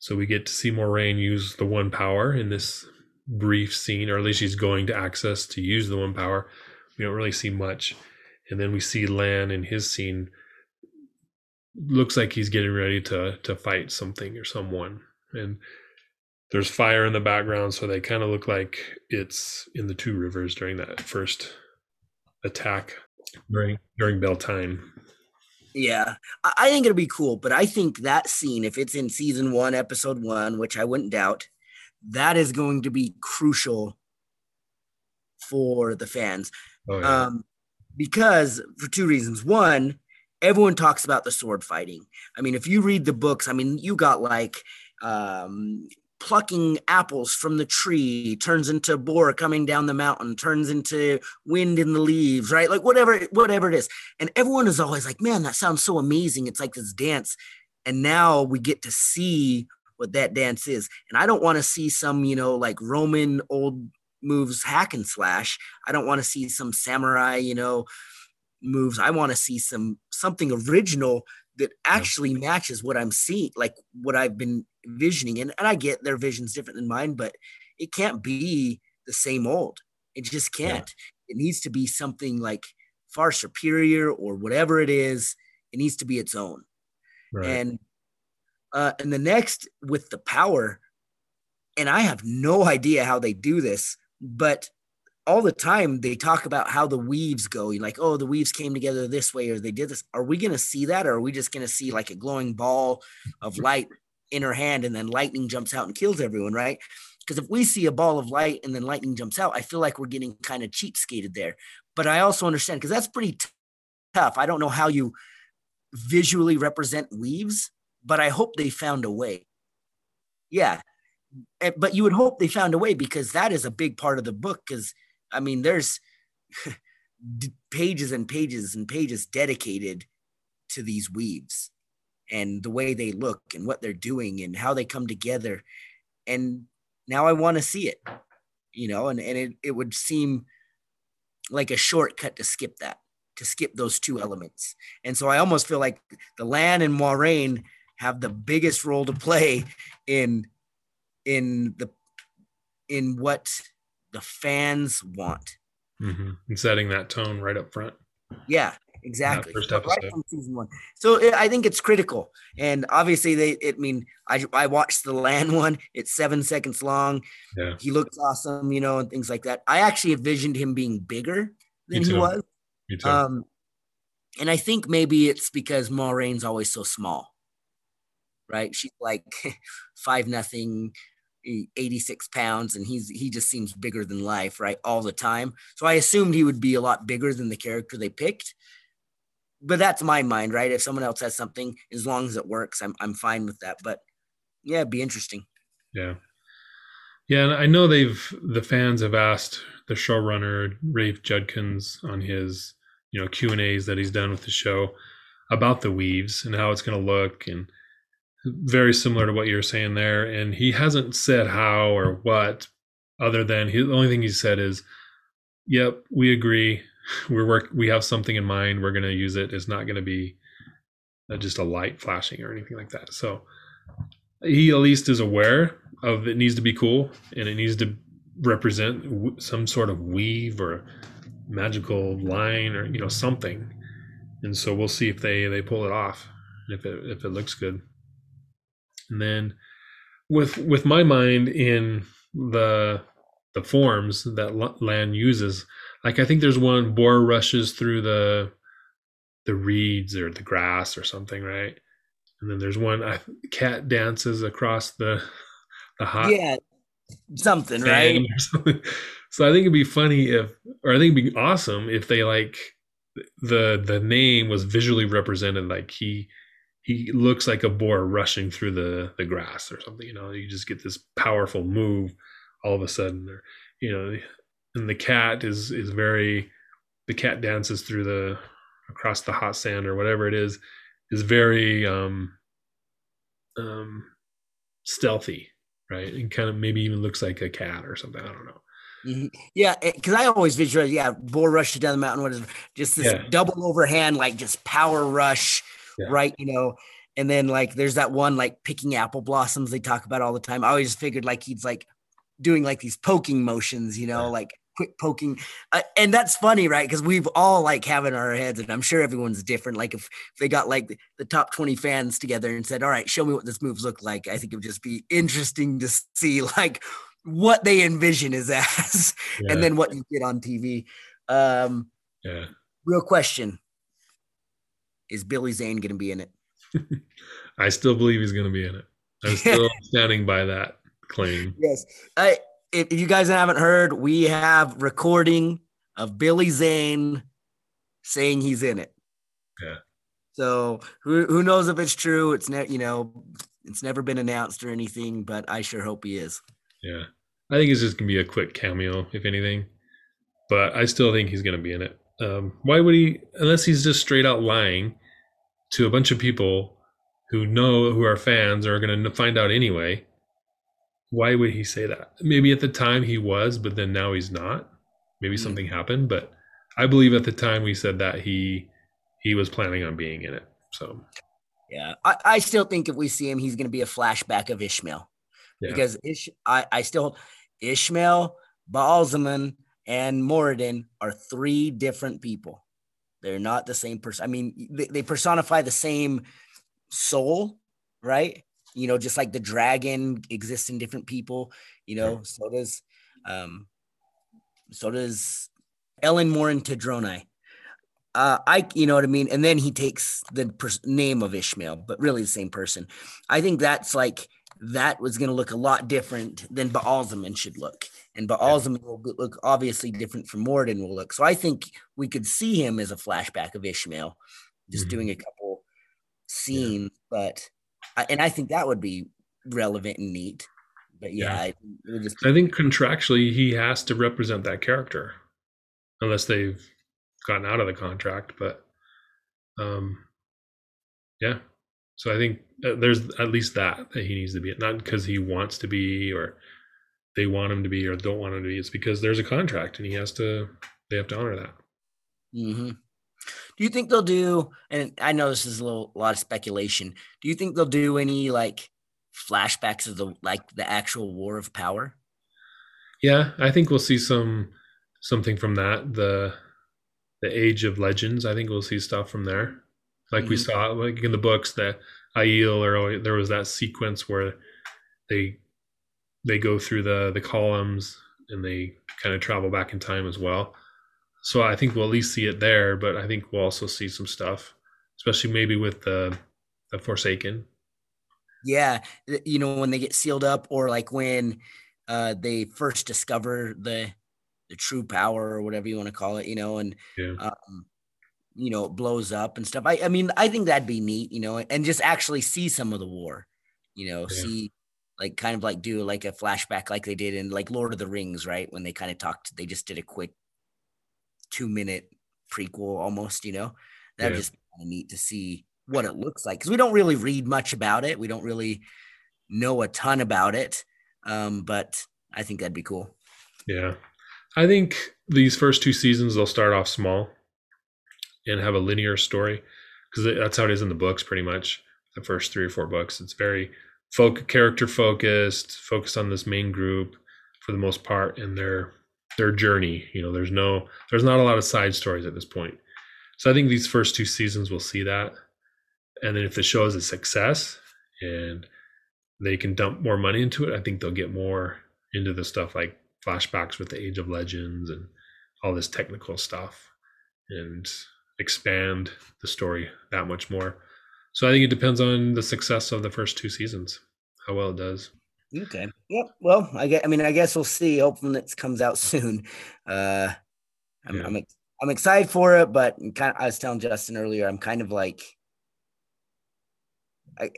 So we get to see Moiraine use the one power in this brief scene, or at least she's going to access to use the one power. We don't really see much. And then we see Lan in his scene. Looks like he's getting ready to to fight something or someone. And there's fire in the background, so they kind of look like it's in the two rivers during that first attack during during Bel Tine Yeah, I think it'll be cool, but I think that scene, if it's in season one, episode one, which I wouldn't doubt, that is going to be crucial for the fans. Oh, yeah. um, because for two reasons. One, everyone talks about the sword fighting. I mean, if you read the books, I mean, you got like um, plucking apples from the tree turns into boar coming down the mountain turns into wind in the leaves right? Like whatever whatever it is. And everyone is always like man that sounds so amazing. It's like this dance. And now we get to see what that dance is. And i don't want to see some you know like roman old moves hack and slash. I don't want to see some samurai you know moves i want to see some something original that actually matches what i'm seeing like what i've been visioning and, and i get their vision's different than mine but it can't be the same old it just can't yeah. it needs to be something like far superior or whatever it is it needs to be its own right. and uh and the next with the power and i have no idea how they do this but all the time they talk about how the weaves go. Like, oh, the weaves came together this way, or they did this. Are we going to see that, or are we just going to see like a glowing ball of light in her hand and then lightning jumps out and kills everyone, right? Because if we see a ball of light and then lightning jumps out, I feel like we're getting kind of cheapskated there. But I also understand because that's pretty t- tough. I don't know how you visually represent weaves, but I hope they found a way. Yeah. But you would hope they found a way because that is a big part of the book. Because, I mean, there's pages and pages and pages dedicated to these weaves and the way they look and what they're doing and how they come together. And now I want to see it, you know, and, and it, it would seem like a shortcut to skip that, to skip those two elements. And so I almost feel like the Lan and Moiraine have the biggest role to play in in the in what the fans want. Mm-hmm. And setting that tone right up front. Yeah, exactly. First episode. Right from season one. So it, I think it's critical, and obviously they. It, I mean, I I watched the Lan one. It's seven seconds long. Yeah. He looks awesome, you know, and things like that. I actually envisioned him being bigger than he was. Me too. Um, and I think maybe it's because Moiraine's always so small, right? She's like five nothing, 86 pounds, and he's he just seems bigger than life, right? All the time. So I assumed he would be a lot bigger than the character they picked. But that's my mind, right? If someone else has something, as long as it works, I'm I'm fine with that. But yeah, it'd be interesting. Yeah. Yeah, and I know they've the fans have asked the showrunner Rafe Judkins on his you know Q and A's that he's done with the show about the weaves and how it's going to look and very similar to what you're saying there. And he hasn't said how or what, other than he, the only thing he said is, "Yep, we agree. We're work. We have something in mind. We're going to use it. It's not going to be just a light flashing or anything like that." So he at least is aware of it needs to be cool and it needs to represent some sort of weave or magical line or you know something and so we'll see if they they pull it off if it if it looks good and then with with my mind in the the forms that Lan uses like i think there's one boar rushes through the the reeds or the grass or something right and then there's one I, cat dances across the the hot yeah something right something. so i think it'd be funny if or i think it'd be awesome if they like the the name was visually represented like he he looks like a boar rushing through the the grass or something you know you just get this powerful move all of a sudden or you know and the cat is is very the cat dances through the across the hot sand or whatever it is is very um um stealthy right and kind of maybe even looks like a cat or something i don't know Mm-hmm. Yeah, because I always visualize, yeah, boar rushes down the mountain. What is just this yeah. double overhand, like just power rush yeah. right? You know, and then like there's that one like picking apple blossoms they talk about all the time. I always figured like he's like doing like these poking motions, you know, like quick poking. Uh, and that's funny, right? Because we've all like have in our heads, and I'm sure everyone's different. Like if, if they got like the, the, top 20 fans together and said, All right, show me what this moves look like, I think it would just be interesting to see like what they envision as as yeah. and then what you get on TV. Um yeah. Real question is Billy Zane going to be in it? I still believe he's going to be in it. I'm still standing by that claim. Yes. I, if, if you guys haven't heard, we have recording of Billy Zane saying he's in it. Yeah. So who who knows if it's true? It's ne- you know, it's never been announced or anything, but I sure hope he is. Yeah. I think it's just gonna be a quick cameo, if anything. But I still think he's gonna be in it. Um, why would he unless he's just straight out lying to a bunch of people who know who are fans or are going to find out anyway. Why would he say that? Maybe at the time he was but then now he's not. Maybe mm-hmm. something happened but i believe at the time we said that he he was planning on being in it so. Yeah i, I still think if we see him he's going to be a flashback of ishamael. Yeah. because Ish, I, I still ishamael ba'alzamon and moridin are three different people they're not the same person. I mean, they, they personify the same soul, right? You know, just like the dragon exists in different people, you know, so does um so does Elan Morin Tedronai. Uh, I, you know what I mean? And then he takes the pers- name of Ishamael, but really the same person. I think that's like, that was going to look a lot different than Ba'alzamon should look and Ba'alzamon will look obviously different from Moridin will look. So I think we could see him as a flashback of Ishamael, just mm-hmm. doing a couple scenes. Yeah. But and I think that would be relevant and neat. But yeah, yeah. I, just... I think contractually he has to represent that character, unless they've gotten out of the contract. But um, yeah. So I think uh, there's at least that that he needs to be not because he wants to be or they want him to be or don't want him to be. It's because there's a contract and he has to. They have to honor that. Mm-hmm. Do you think they'll do? And I know this is a little a lot of speculation. Do you think they'll do any like flashbacks of the like the actual War of Power? Yeah, I think we'll see some something from that. The the Age of Legends. I think we'll see stuff from there, like we Mhm. saw like in the books that Aiel or there was that sequence where they they go through the the columns and they kind of travel back in time as well. So I think we'll at least see it there, but I think we'll also see some stuff, especially maybe with the the Forsaken. Yeah, you know when they get sealed up, or like when uh, they first discover the the true power or whatever you want to call it, you know, and Yeah. um, you know it blows up and stuff. I, I mean, I think that'd be neat, you know, and just actually see some of the war, you know, Yeah. see like kind of like do like a flashback like they did in like Lord of the Rings, right? When they kind of talked, they just did a quick two minute prequel almost, you know, that'd Yeah. just kind of neat to see what it looks like because we don't really read much about it. We don't really know a ton about it, um, but I think that'd be cool. Yeah. I think these first two seasons they'll start off small and have a linear story because that's how it is in the books pretty much. The first 3 or 4 books it's very folk character focused, focused on this main group for the most part in their their journey, you know, there's no there's not a lot of side stories at this point. So I think these first two seasons will see that. And then if the show is a success and they can dump more money into it, I think they'll get more into the stuff like flashbacks with the Age of Legends and all this technical stuff and expand the story that much more. So I think it depends on the success of the first two seasons, how well it does. Okay. Yep. Well, I get. I mean, I guess we'll see. Hopefully, it comes out soon. Uh, I'm, Yeah. I'm, I'm excited for it, but kind of, I was telling Justin earlier, I'm kind of like, I,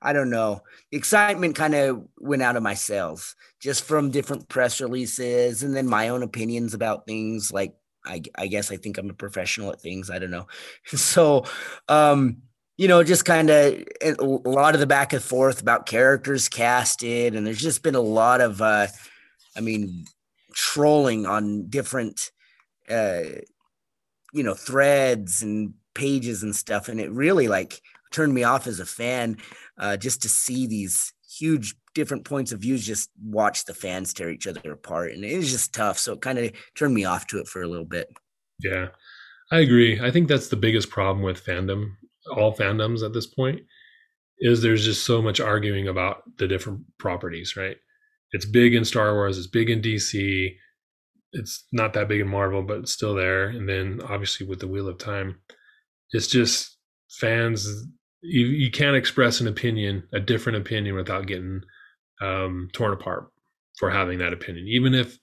I don't know. The excitement kind of went out of my sails just from different press releases and then my own opinions about things. Like, I, I guess I think I'm a professional at things. I don't know. So, um, you know, just kind of a lot of the back and forth about characters casted, and there's just been a lot of, uh, I mean, trolling on different, uh, you know, threads and pages and stuff, and it really like turned me off as a fan, uh, just to see these huge different points of views just watch the fans tear each other apart, and it was just tough. So it kind of turned me off to it for a little bit. Yeah, I agree. I think that's the biggest problem with fandom, all fandoms at this point, is there's just so much arguing about the different properties, right? It's big in Star Wars, it's big in DC, it's not that big in Marvel, but it's still there. And then obviously with the Wheel of Time, it's just fans. You, you can't express an opinion, a different opinion, without getting um, torn apart for having that opinion. Even if,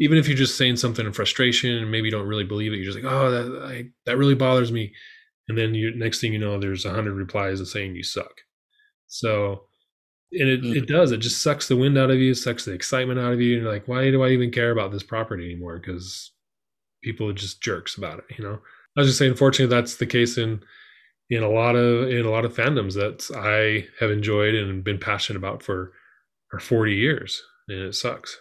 even if you're just saying something in frustration and maybe you don't really believe it, you're just like, oh, that I, that really bothers me. And then you next thing you know, there's a hundred replies of saying you suck. So, and it, Mhm. it does. It just sucks the wind out of you, sucks the excitement out of you. And you're like, why do I even care about this property anymore? Because people are just jerks about it. You know. I was just saying, unfortunately, that's the case in in a lot of in a lot of fandoms that I have enjoyed and been passionate about for for 40 years, and it sucks.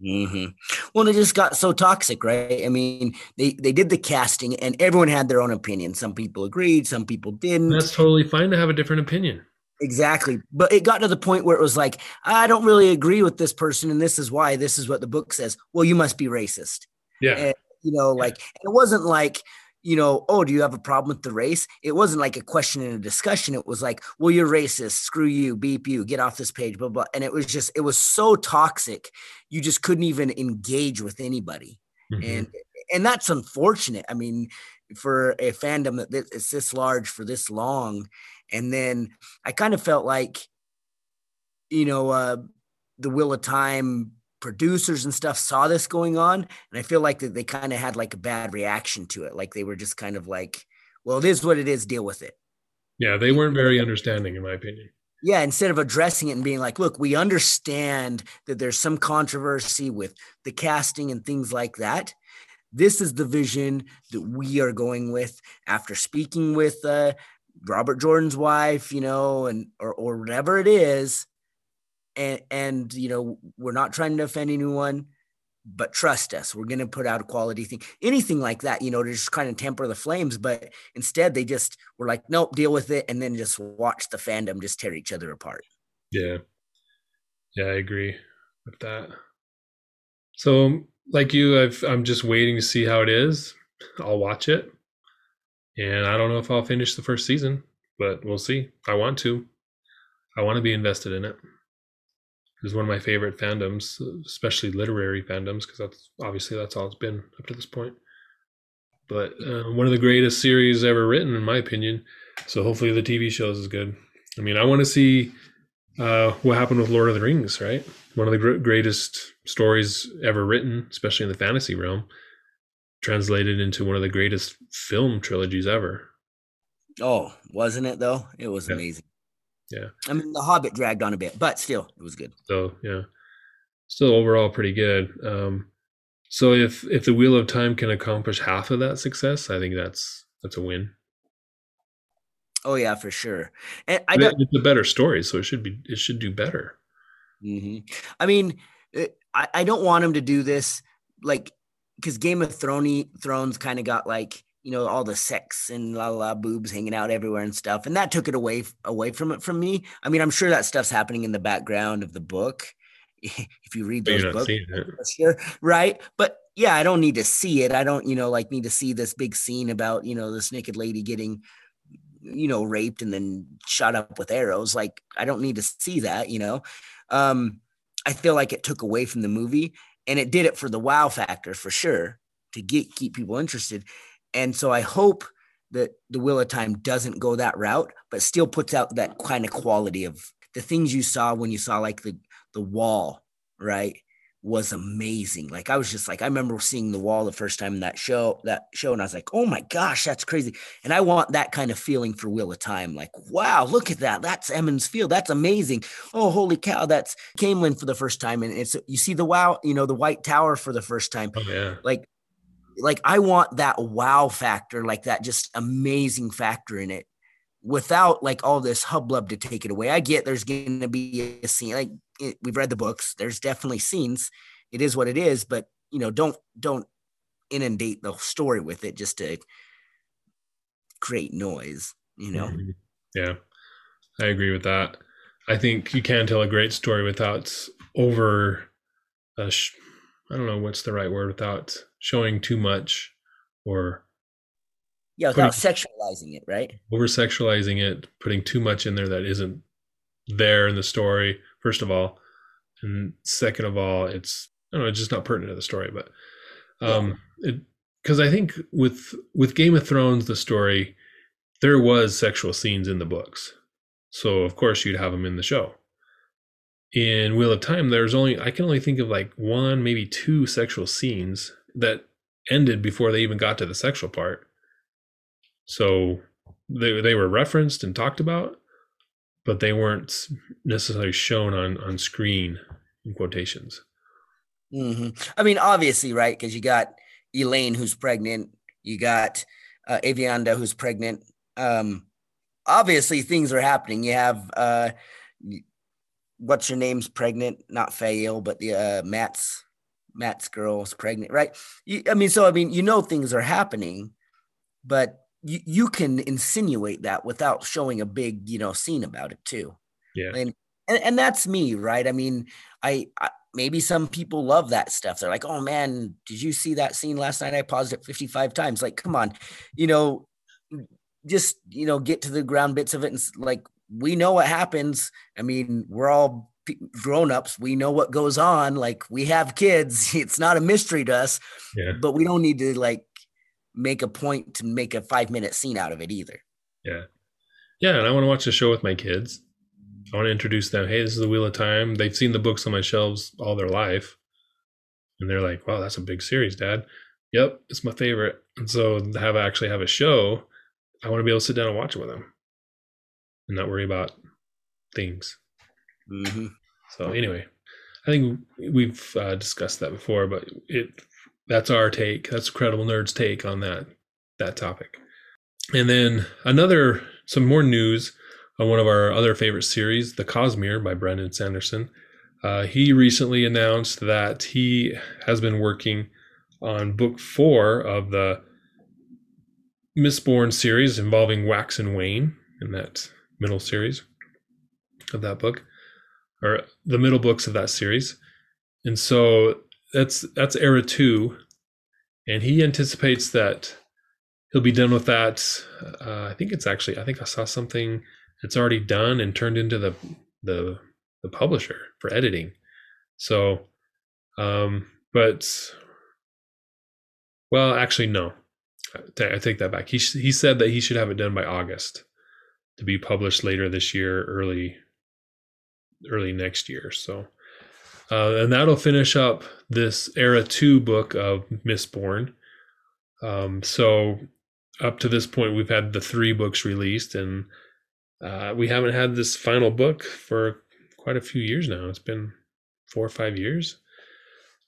Hmm Well, it just got so toxic, right? I mean, they they did the casting, and everyone had their own opinion. Some people agreed, some people didn't. That's totally fine to have a different opinion. Exactly. But it got to the point where it was like, I don't really agree with this person, and this is why. This is what the book says. Well, you must be racist. Yeah, And, you know, like it wasn't like, you know, oh, do you have a problem with the race? It wasn't like a question and a discussion. It was like, well, you're racist. Screw you. Beep you. Get off this page. Blah blah. And it was just, it was so toxic. You just couldn't even engage with anybody. Mhm. And and that's unfortunate. I mean, for a fandom that is this large for this long, and then I kind of felt like, you know, uh, the Wheel of Time producers and stuff saw this going on, and I feel like that they kind of had like a bad reaction to it. Like they were just kind of like, "Well, it is what it is. Deal with it." yeah, they weren't very understanding, in my opinion. Yeah, instead of addressing it and being like, look, we understand that there's some controversy with the casting and things like that. This is the vision that we are going with after speaking with uh, Robert Jordan's wife, you know, and or or whatever it is. And and you know, we're not trying to offend anyone, but trust us, we're gonna put out a quality thing, anything like that, you know, to just kind of temper the flames. But instead they just were like, nope, deal with it, and then just watch the fandom just tear each other apart. Yeah. Yeah, I agree with that. So, like you, I've, I'm just waiting to see how it is. I'll watch it. And I don't know if I'll finish the first season, but we'll see. I want to. I want to be invested in it. It's one of my favorite fandoms, especially literary fandoms, because that's obviously that's all it's been up to this point. But uh, one of the greatest series ever written, in my opinion. So hopefully the TV shows is good. I mean, I want to see uh, what happened with Lord of the Rings, right? One of the gr- greatest stories ever written, especially in the fantasy realm, translated into one of the greatest film trilogies ever. Oh, wasn't it though? It was Yeah. amazing. Yeah. I mean, The Hobbit dragged on a bit, but still, it was good. So yeah, still overall pretty good. Um, so if if the Wheel of Time can accomplish half of that success, I think that's that's a win. Oh yeah, for sure. And I But it's a better story, so it should be it should do better. hmm I mean, uh, I, I don't want him to do this like because Game of Thrones Thrones kind of got like you know all the sex and la la boobs hanging out everywhere and stuff, and that took it away away from it from me. I mean, I'm sure that stuff's happening in the background of the book. If you read those books. sure right? But yeah i don't need to see it. I don't you know like need to see this big scene about you know this naked lady getting you know raped and then shot up with arrows. Like i don't need to see that you know? Um i feel like it took away from the movie and it did it for the wow factor for sure to get keep people interested and so i hope that the wheel of time doesn't go that route but still puts out that kind of quality of the things you saw when you saw like the the wall right was amazing. Like I was just like I remember seeing the wall the first time in that show that show and I was like, "Oh my gosh, that's crazy." And I want that kind of feeling for Wheel of Time. Like, "Wow, look at that. That's Emond's Field. That's amazing. Oh, holy cow, that's Caemlyn for the first time and it's you see the wow, you know, the White Tower for the first time. Oh yeah, Like like I want that wow factor, like that just amazing factor in it without like all this hubbub to take it away. I get there's going to be a scene like it, we've read the books. There's definitely scenes. It is what it is, but you know, don't don't inundate the story with it just to create noise. You know, Mhm. yeah, I agree with that. I think you can tell a great story without over. Uh, sh- I don't know what's the right word without showing too much or yeah, without sexualizing it, right? over sexualizing it, putting too much in there that isn't there in the story, first of all. And second of all, it's I don't know, it's just not pertinent to the story, but um it because I think with with Game of Thrones, the story, there was sexual scenes in the books. So of course you'd have them in the show. In Wheel of Time, there's only I can only think of like one, maybe two sexual scenes that ended before they even got to the sexual part. So they they were referenced and talked about, but they weren't necessarily shown on on screen in quotations. Mm-hmm. I mean, obviously, right? Because you got Elayne who's pregnant, you got uh, Aviendha who's pregnant. Um, obviously, things are happening. You have uh, what's your name's pregnant, not Faile, but the uh, Mat's Mat's girl's pregnant, right? You, I mean, so I mean, you know, things are happening, but you you can insinuate that without showing a big, you know, scene about it too. Yeah. and and, and that's me right? I mean I, I maybe some people love that stuff. They're like oh man did you see that scene last night? I paused it 55 times. Like come on you know just you know get to the ground bits of it and like we know what happens i mean we're all grown-ups we know what goes on like we have kids it's not a mystery to us Yeah. but we don't need to like make a point to make a five minute scene out of it either Yeah. Yeah, and I want to watch the show with my kids. I want to introduce them. Hey, this is the Wheel of Time. They've seen the books on my shelves all their life. And they're like, wow, that's a big series, Dad. Yep, it's my favorite. And so to have actually have a show, I want to be able to sit down and watch it with them and not worry about things. hmm So anyway, I think we've uh, discussed that before, but it that's our take. That's Credible Nerds' take on that that topic. And then another some more news on one of our other favorite series, The Cosmere by Brandon Sanderson. Uh, he recently announced that he has been working on book four of the Mistborn series involving Wax and Wayne and that middle series of that book or the middle books of that series. And so that's that's era two. and he anticipates that he'll be done with that. Uh, I think it's actually I think I saw something it's already done and turned into the the the publisher for editing. So, um, but well, actually, no. I take that back. He he said that he should have it done by August to be published later this year, early early next year. So, uh, and that'll finish up this era two book of Mistborn. Um, so, up to this point, we've had the three books released, and uh, we haven't had this final book for quite a few years now. It's been four or five years,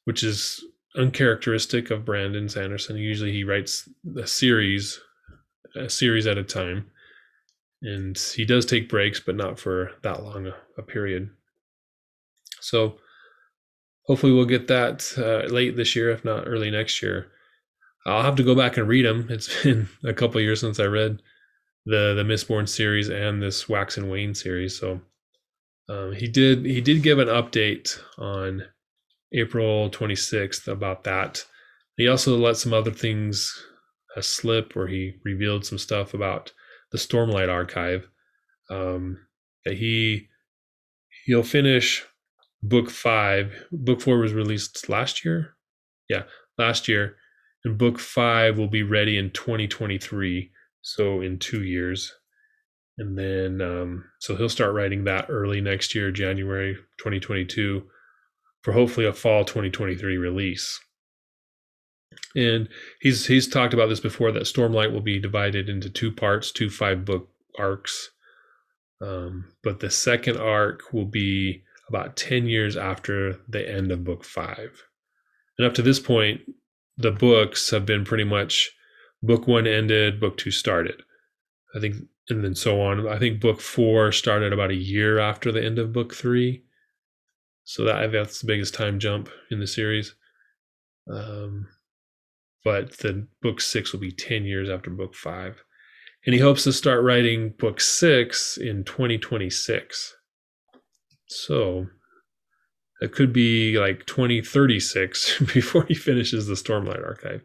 which is uncharacteristic of Brandon Sanderson. Usually, he writes a series, a series at a time, and he does take breaks, but not for that long a, a period. So, hopefully, we'll get that uh, late this year, if not early next year. I'll have to go back and read them. It's been a couple years since I read the the Mistborn series and this Wax and Wayne series. So um, he did he did give an update on April 26th about that. He also let some other things uh, slip, where he revealed some stuff about the Stormlight archive. Um, he he'll finish book five. Book four was released last year. Yeah, last year. And book five will be ready in 2023 so in two years and then um, so he'll start writing that early next year january 2022 for hopefully a fall 2023 release and he's he's talked about this before that stormlight will be divided into two parts two five book arcs um, but the second arc will be about 10 years after the end of book five and up to this point the books have been pretty much book one ended, book two started. I think, and then so on. I think book four started about a year after the end of book three. So that that's the biggest time jump in the series. Um, but the book six will be 10 years after book five. And he hopes to start writing book six in 2026. So it could be like 2036 before he finishes the Stormlight Archive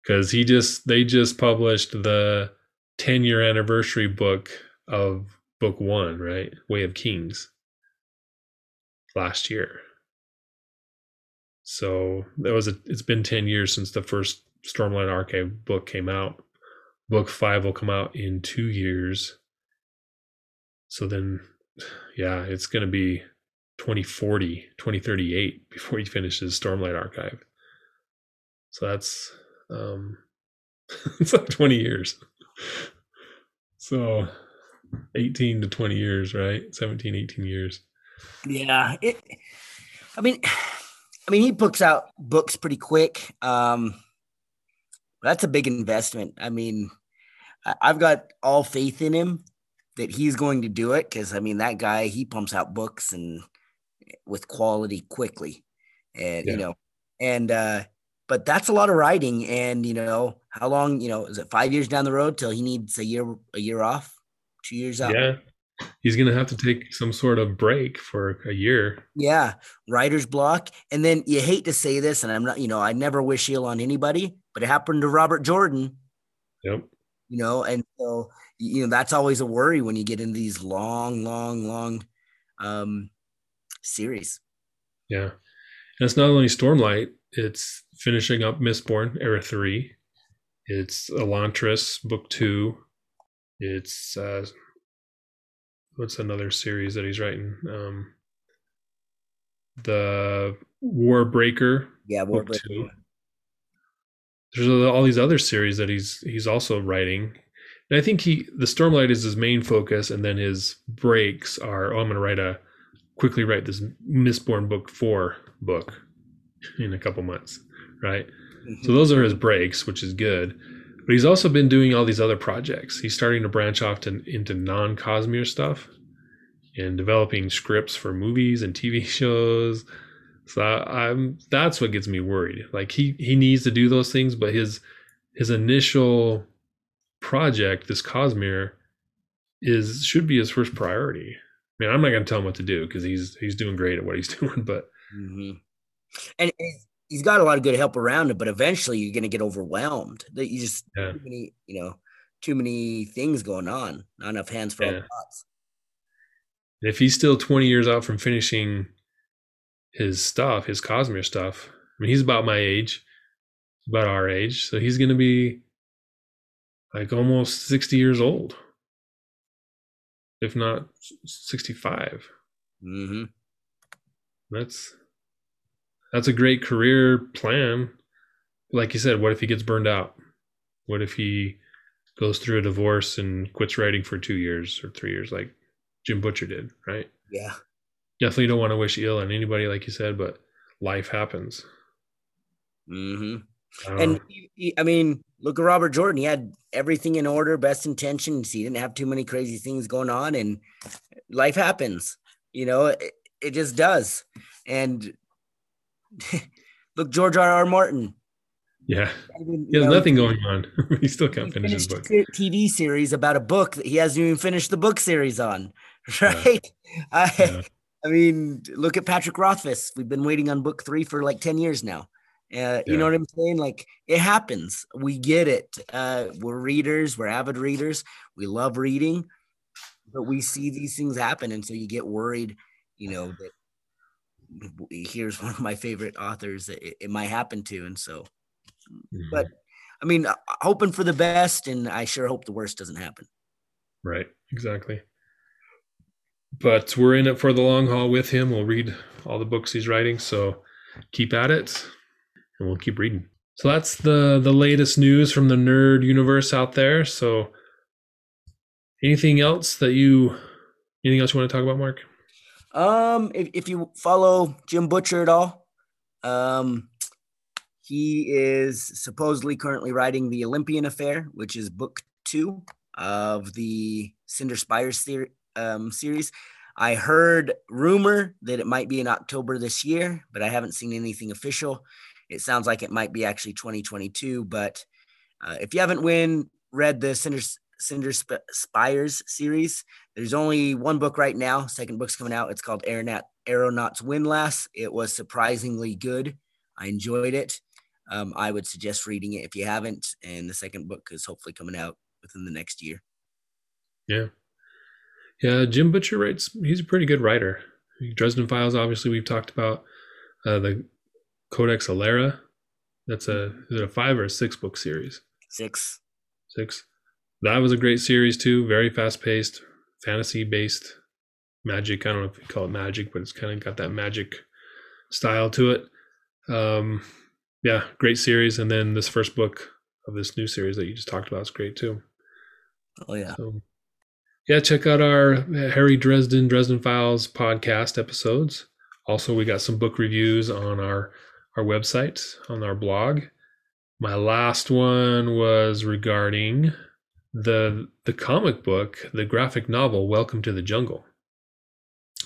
because he just they just published the 10 year anniversary book of book one right way of kings last year so that was a, it's been 10 years since the first stormlight archive book came out book five will come out in two years so then yeah it's going to be 2040 2038 before he finishes stormlight archive so that's um, it's like 20 years. So 18 to 20 years, right? 17, 18 years. Yeah. It, I mean, mean, he books out books pretty quick. Um, that's a big investment. I mean, I've got all faith in him that he's going to do it because I mean that guy he pumps out books and with quality quickly, and yeah. you know, and uh, but that's a lot of writing. And you know, how long? You know, is it five years down the road till he needs a year a year off, two years out? Yeah, he's gonna have to take some sort of break for a year. Yeah, writer's block. And then you hate to say this, and I'm not, you know, I never wish ill on anybody, but it happened to Robert Jordan. Yep. You know, and so you know that's always a worry when you get into these long, long, long um series. Yeah. And it's not only Stormlight, it's finishing up Mistborn Era Three. It's Elantris Book Two. It's uh, what's another series that he's writing? Um, the Warbreaker. Yeah, Warbreaker. Two. There's all these other series that he's he's also writing, and I think he the Stormlight is his main focus, and then his breaks are oh I'm going to write a quickly write this Mistborn Book Four book in a couple months, right? Mm-hmm. So those are his breaks, which is good. But he's also been doing all these other projects. He's starting to branch off to, into non Cosmere stuff and developing scripts for movies and TV shows. So I, I'm that's what gets me worried. Like he he needs to do those things, but his his initial project, this Cosmere, is should be his first priority. I mean, I'm not going to tell him what to do because he's he's doing great at what he's doing, but mm-hmm. And he's got a lot of good help around him, but eventually you're going to get overwhelmed. That you just Yeah. too many, you know, too many things going on. Not enough hands for all the pots. And if he's still 20 years out from finishing his stuff, his Cosmere stuff, I mean, he's about my age, about our age. So he's going to be like almost 60 years old, if not 65. Mm-hmm. That's that's a great career plan. Like you said, what if he gets burned out? What if he goes through a divorce and quits writing for two years or three years, like Jim Butcher did, right? Yeah. Definitely don't want to wish ill on anybody, like you said, but life happens. Mm-hmm. And he, he- I mean, look at Robert Jordan. He had everything in order, best intentions. He didn't have too many crazy things going on, and life happens. You know, it, it just does. And look, George R. R. Martin. yeah, Even, he has know, nothing going on. he still he can't finish his book. a TV series about a book that he hasn't even finished the book series on. Right? I, Yeah. I mean, look at Patrick Rothfuss. We've been waiting on book three for like 10 years now. Uh, you know what I'm saying? Like it happens. We get it. Uh, we're readers, we're avid readers. We love reading, but we see these things happen. And so you get worried, you know, that here's one of my favorite authors that it, it might happen to. And so, Mhm. but I mean, uh, hoping for the best. And I sure hope the worst doesn't happen. Right, exactly. But we're in it for the long haul with him. We'll read all the books he's writing, so keep at it, and we'll keep reading. So that's the the latest news from the nerd universe out there. So, anything else that you, anything else you want to talk about, Mark? Um, if, if you follow Jim Butcher at all, um, he is supposedly currently writing the Olympian Affair, which is book two of the Cinder Spires um, series. I heard rumor that it might be in October this year, but I haven't seen anything official. It sounds like it might be actually 2022. But uh, if you haven't win, read the Cinder, Cinder Sp- Spires series, there's only one book right now. Second book's coming out. It's called Aeronaut Aeronauts Windlass. It was surprisingly good. I enjoyed it. Um, I would suggest reading it if you haven't. And the second book is hopefully coming out within the next year. Yeah, yeah. Jim Butcher writes. He's a pretty good writer. Dresden Files, obviously, we've talked about uh, the Codex Alera. That's a is it a five or a six book series? Six. six. That was a great series too. Very fast paced, fantasy based magic. I don't know if you call it magic, but it's kind of got that magic style to it. Um, yeah, great series. And then this first book of this new series that you just talked about is great too. Oh yeah. So, yeah, check out our Harry Dresden Dresden Files podcast episodes. Also, we got some book reviews on our our website on our blog. My last one was regarding the the comic book, the graphic novel Welcome to the Jungle.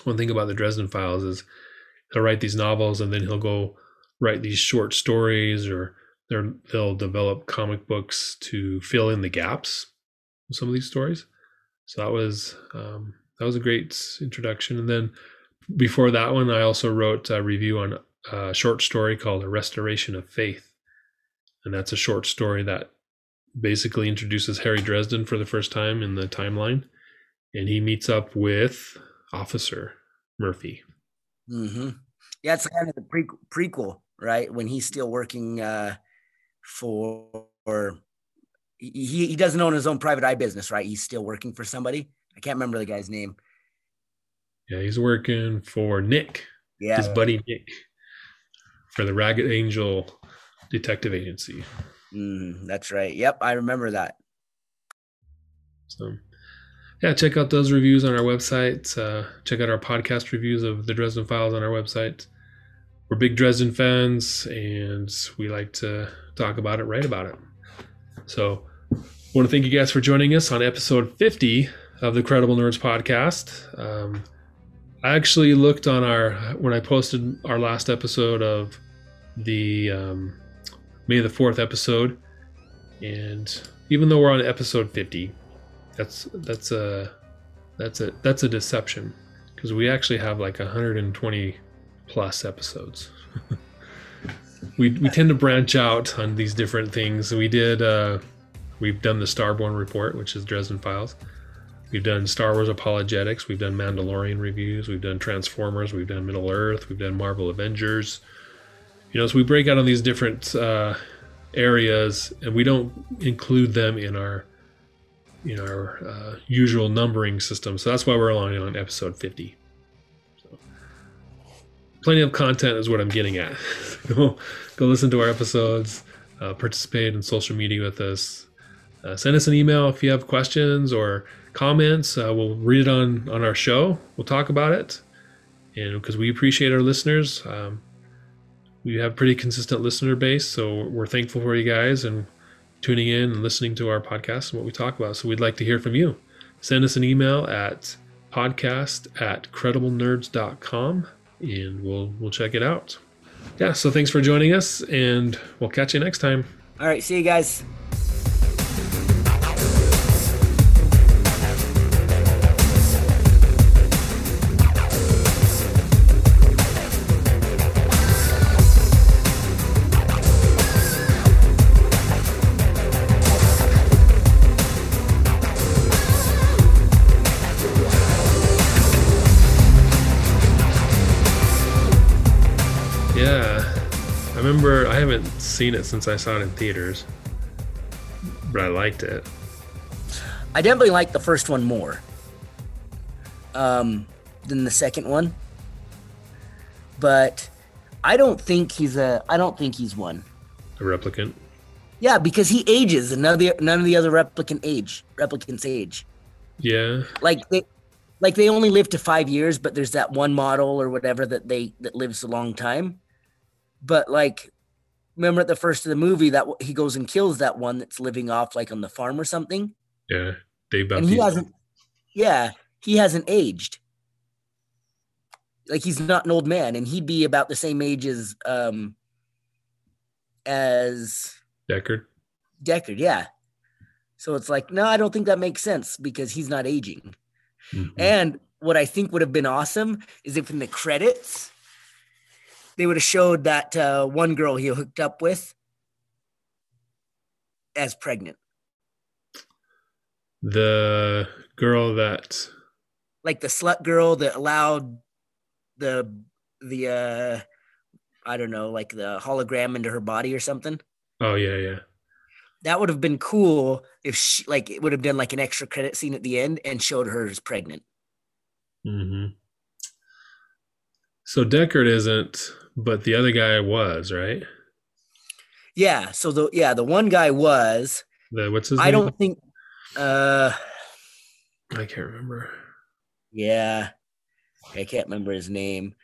One thing about the Dresden Files is he'll write these novels and then he'll go write these short stories or they'll develop comic books to fill in the gaps of some of these stories. So that was um, that was a great introduction. And then before that one, I also wrote a review on a short story called "A Restoration of Faith," and that's a short story that basically introduces Harry Dresden for the first time in the timeline, and he meets up with Officer Murphy. Mm-hmm. Yeah, it's kind of the pre- prequel, right? When he's still working uh, for, or he, he doesn't own his own private eye business, right? He's still working for somebody. I can't remember the guy's name. Yeah, he's working for Nick, Yeah. his buddy Nick, for the Ragged Angel Detective Agency. Mm, that's right. Yep, I remember that. So, yeah, check out those reviews on our website. Uh, check out our podcast reviews of the Dresden Files on our website. We're big Dresden fans, and we like to talk about it, write about it. So, I want to thank you guys for joining us on episode 50 of the Credible Nerds podcast. Um, I actually looked on our when I posted our last episode of the um, May the fourth episode, and even though we're on episode 50, that's that's a that's a that's a deception because we actually have like 120 plus episodes we we tend to branch out on these different things. We did. Uh, we've done the Starborn report, which is Dresden Files. We've done Star Wars apologetics. We've done Mandalorian reviews. We've done Transformers. We've done Middle Earth. We've done Marvel Avengers. You know, so we break out on these different uh, areas, and we don't include them in our in our uh, usual numbering system. So that's why we're only on episode 50. So, plenty of content is what I'm getting at. go go listen to our episodes. Uh, participate in social media with us. Uh, send us an email if you have questions or comments. Uh, we'll read it on on our show. We'll talk about it, and because we appreciate our listeners, um, we have pretty consistent listener base, so we're thankful for you guys and tuning in and listening to our podcast and what we talk about. So we'd like to hear from you. Send us an email at podcast at crediblenerds.com and we'll we'll check it out. Yeah, so thanks for joining us and we'll catch you next time. All right, see you guys. Seen it since I saw it in theaters. But I liked it. I definitely like the first one more um, than the second one. But I don't think he's a. I don't think he's one. A replicant. Yeah, because he ages, and none of the none of the other replicant age replicants age. Yeah. Like they, like they only live to five years, but there's that one model or whatever that they that lives a long time. But like, remember at the first of the movie that he goes and kills that one that's living off like on the farm or something, Yeah. Dave and he Bautista. hasn't. Yeah, he hasn't aged. Like he's not an old man, and he'd be about the same age as um as Deckard. Deckard. Yeah. So it's like, no, I don't think that makes sense because he's not aging. Mhm. And what I think would have been awesome is if in the credits they would have showed that uh, one girl he hooked up with as pregnant, The girl that like the slut girl that allowed the the uh, I don't know, like the hologram into her body or something. oh yeah, yeah. That would have been cool if she like it would have done like an extra credit scene at the end and showed her as pregnant. Mm hmm So Deckard isn't, but the other guy was, right? Yeah. So the yeah the one guy was. The what's his I name? don't think. Uh. I can't remember. Yeah, I can't remember his name,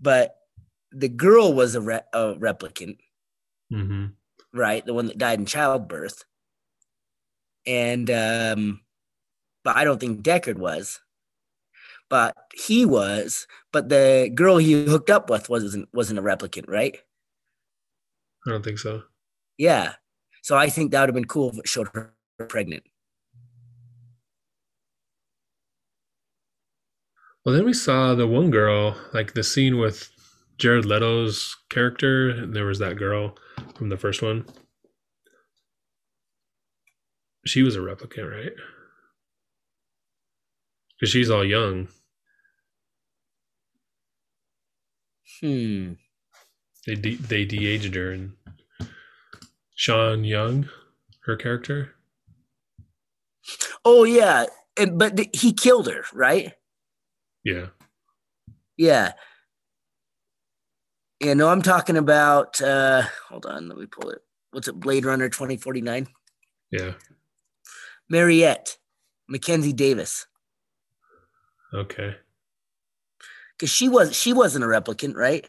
but the girl was a, re- a replicant, hmm right? The one that died in childbirth, and um, but I don't think Deckard was, but he was. But the girl he hooked up with wasn't wasn't a replicant, right? I don't think so. Yeah, so I think that would have been cool if it showed her pregnant. Well, then we saw the one girl, like the scene with Jared Leto's character, and there was that girl from the first one. She was a replicant, right? Because she's all young. Hmm. They de- they de-aged her, and Sean Young, her character. Oh yeah, and but th- he killed her, right? Yeah. Yeah. Yeah, no, I'm talking about uh hold on, let me pull it. What's it, Blade Runner 2049? Yeah. Mariette, Mackenzie Davis. Okay. Because she was she wasn't a replicant, right?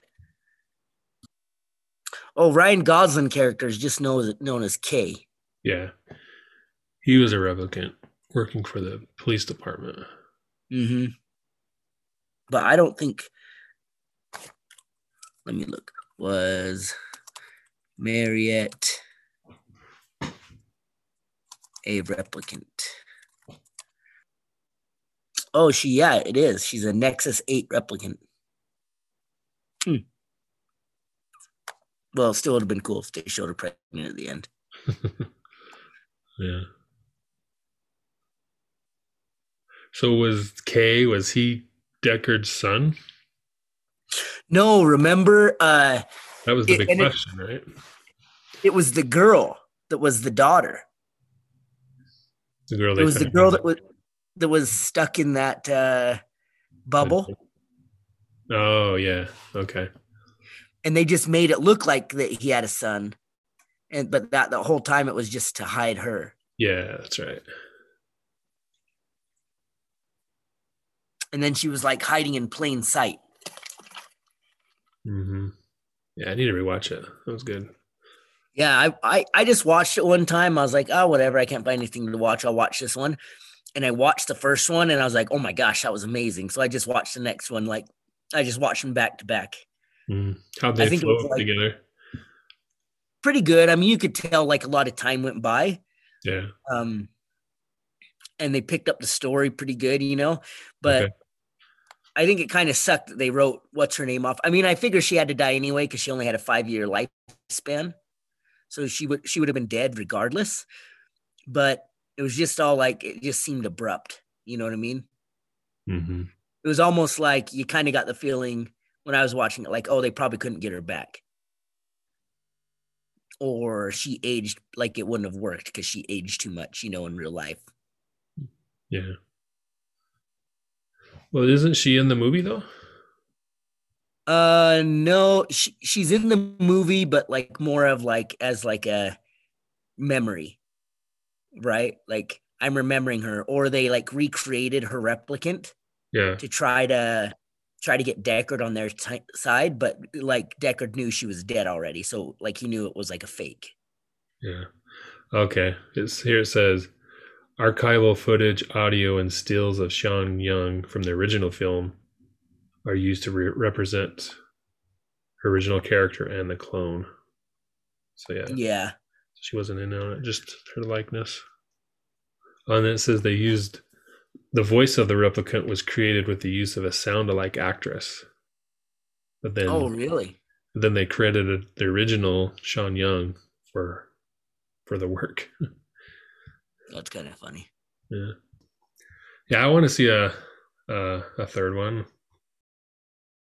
Oh, Ryan Gosling character is just known, known as K. Yeah. He was a replicant working for the police department. Mm-hmm. But I don't think let me look. Was Mariette a replicant? Oh, she yeah, it is. She's a Nexus 8 replicant. Hmm. Well, still would have been cool if they showed her pregnant at the end. yeah. So was K, was he Deckard's son? No, remember uh That was the It- big and it- question, right? it was the girl that was the daughter. The girl It was the girl that was that was stuck in that uh bubble Oh yeah. Okay. and they just made it look like that he had a son. And but that the whole time it was just to hide her. Yeah, that's right. And then she was like hiding in plain sight. Mm-hmm. Yeah, I need to rewatch it. That was good. Yeah, I, I I just watched it one time. I was like, oh, whatever. I can't find anything to watch. I'll watch this one. And I watched the first one, and I was like, oh my gosh, that was amazing. So I just watched the next one. Like, I just watched them back to back. Mm. How'd I they think it flow like- together? Pretty good. I mean, you could tell like a lot of time went by. Yeah. Um, and they picked up the story pretty good, you know. But Okay. I think it kind of sucked that they wrote what's her name off. I mean, I figure she had to die anyway because she only had a five year lifespan, so she would she would have been dead regardless. But it was just all like it just seemed abrupt. You know what I mean? hmm It was almost like you kind of got the feeling when I was watching it, like, oh, they probably couldn't get her back. Or she aged like it wouldn't have worked because she aged too much, you know, in real life. Yeah. Well, isn't she in the movie though? Uh no, she, she's in the movie, but like more of like as like a memory, right? Like I'm remembering her, or they like recreated her replicant Yeah. to try to try to get Deckard on their ti- side, but like Deckard knew she was dead already, so like he knew it was like a fake. Yeah. Okay. It's here it says archival footage, audio, and stills of Sean Young from the original film are used to re- represent her original character and the clone. So yeah, Yeah, she wasn't in on it, just her likeness. And then it says they used the voice of the replicant was created with the use of a sound-alike actress. But then oh really? then they credited the original Sean Young for for the work. That's kind of funny. Yeah, yeah. I want to see a a, a third one.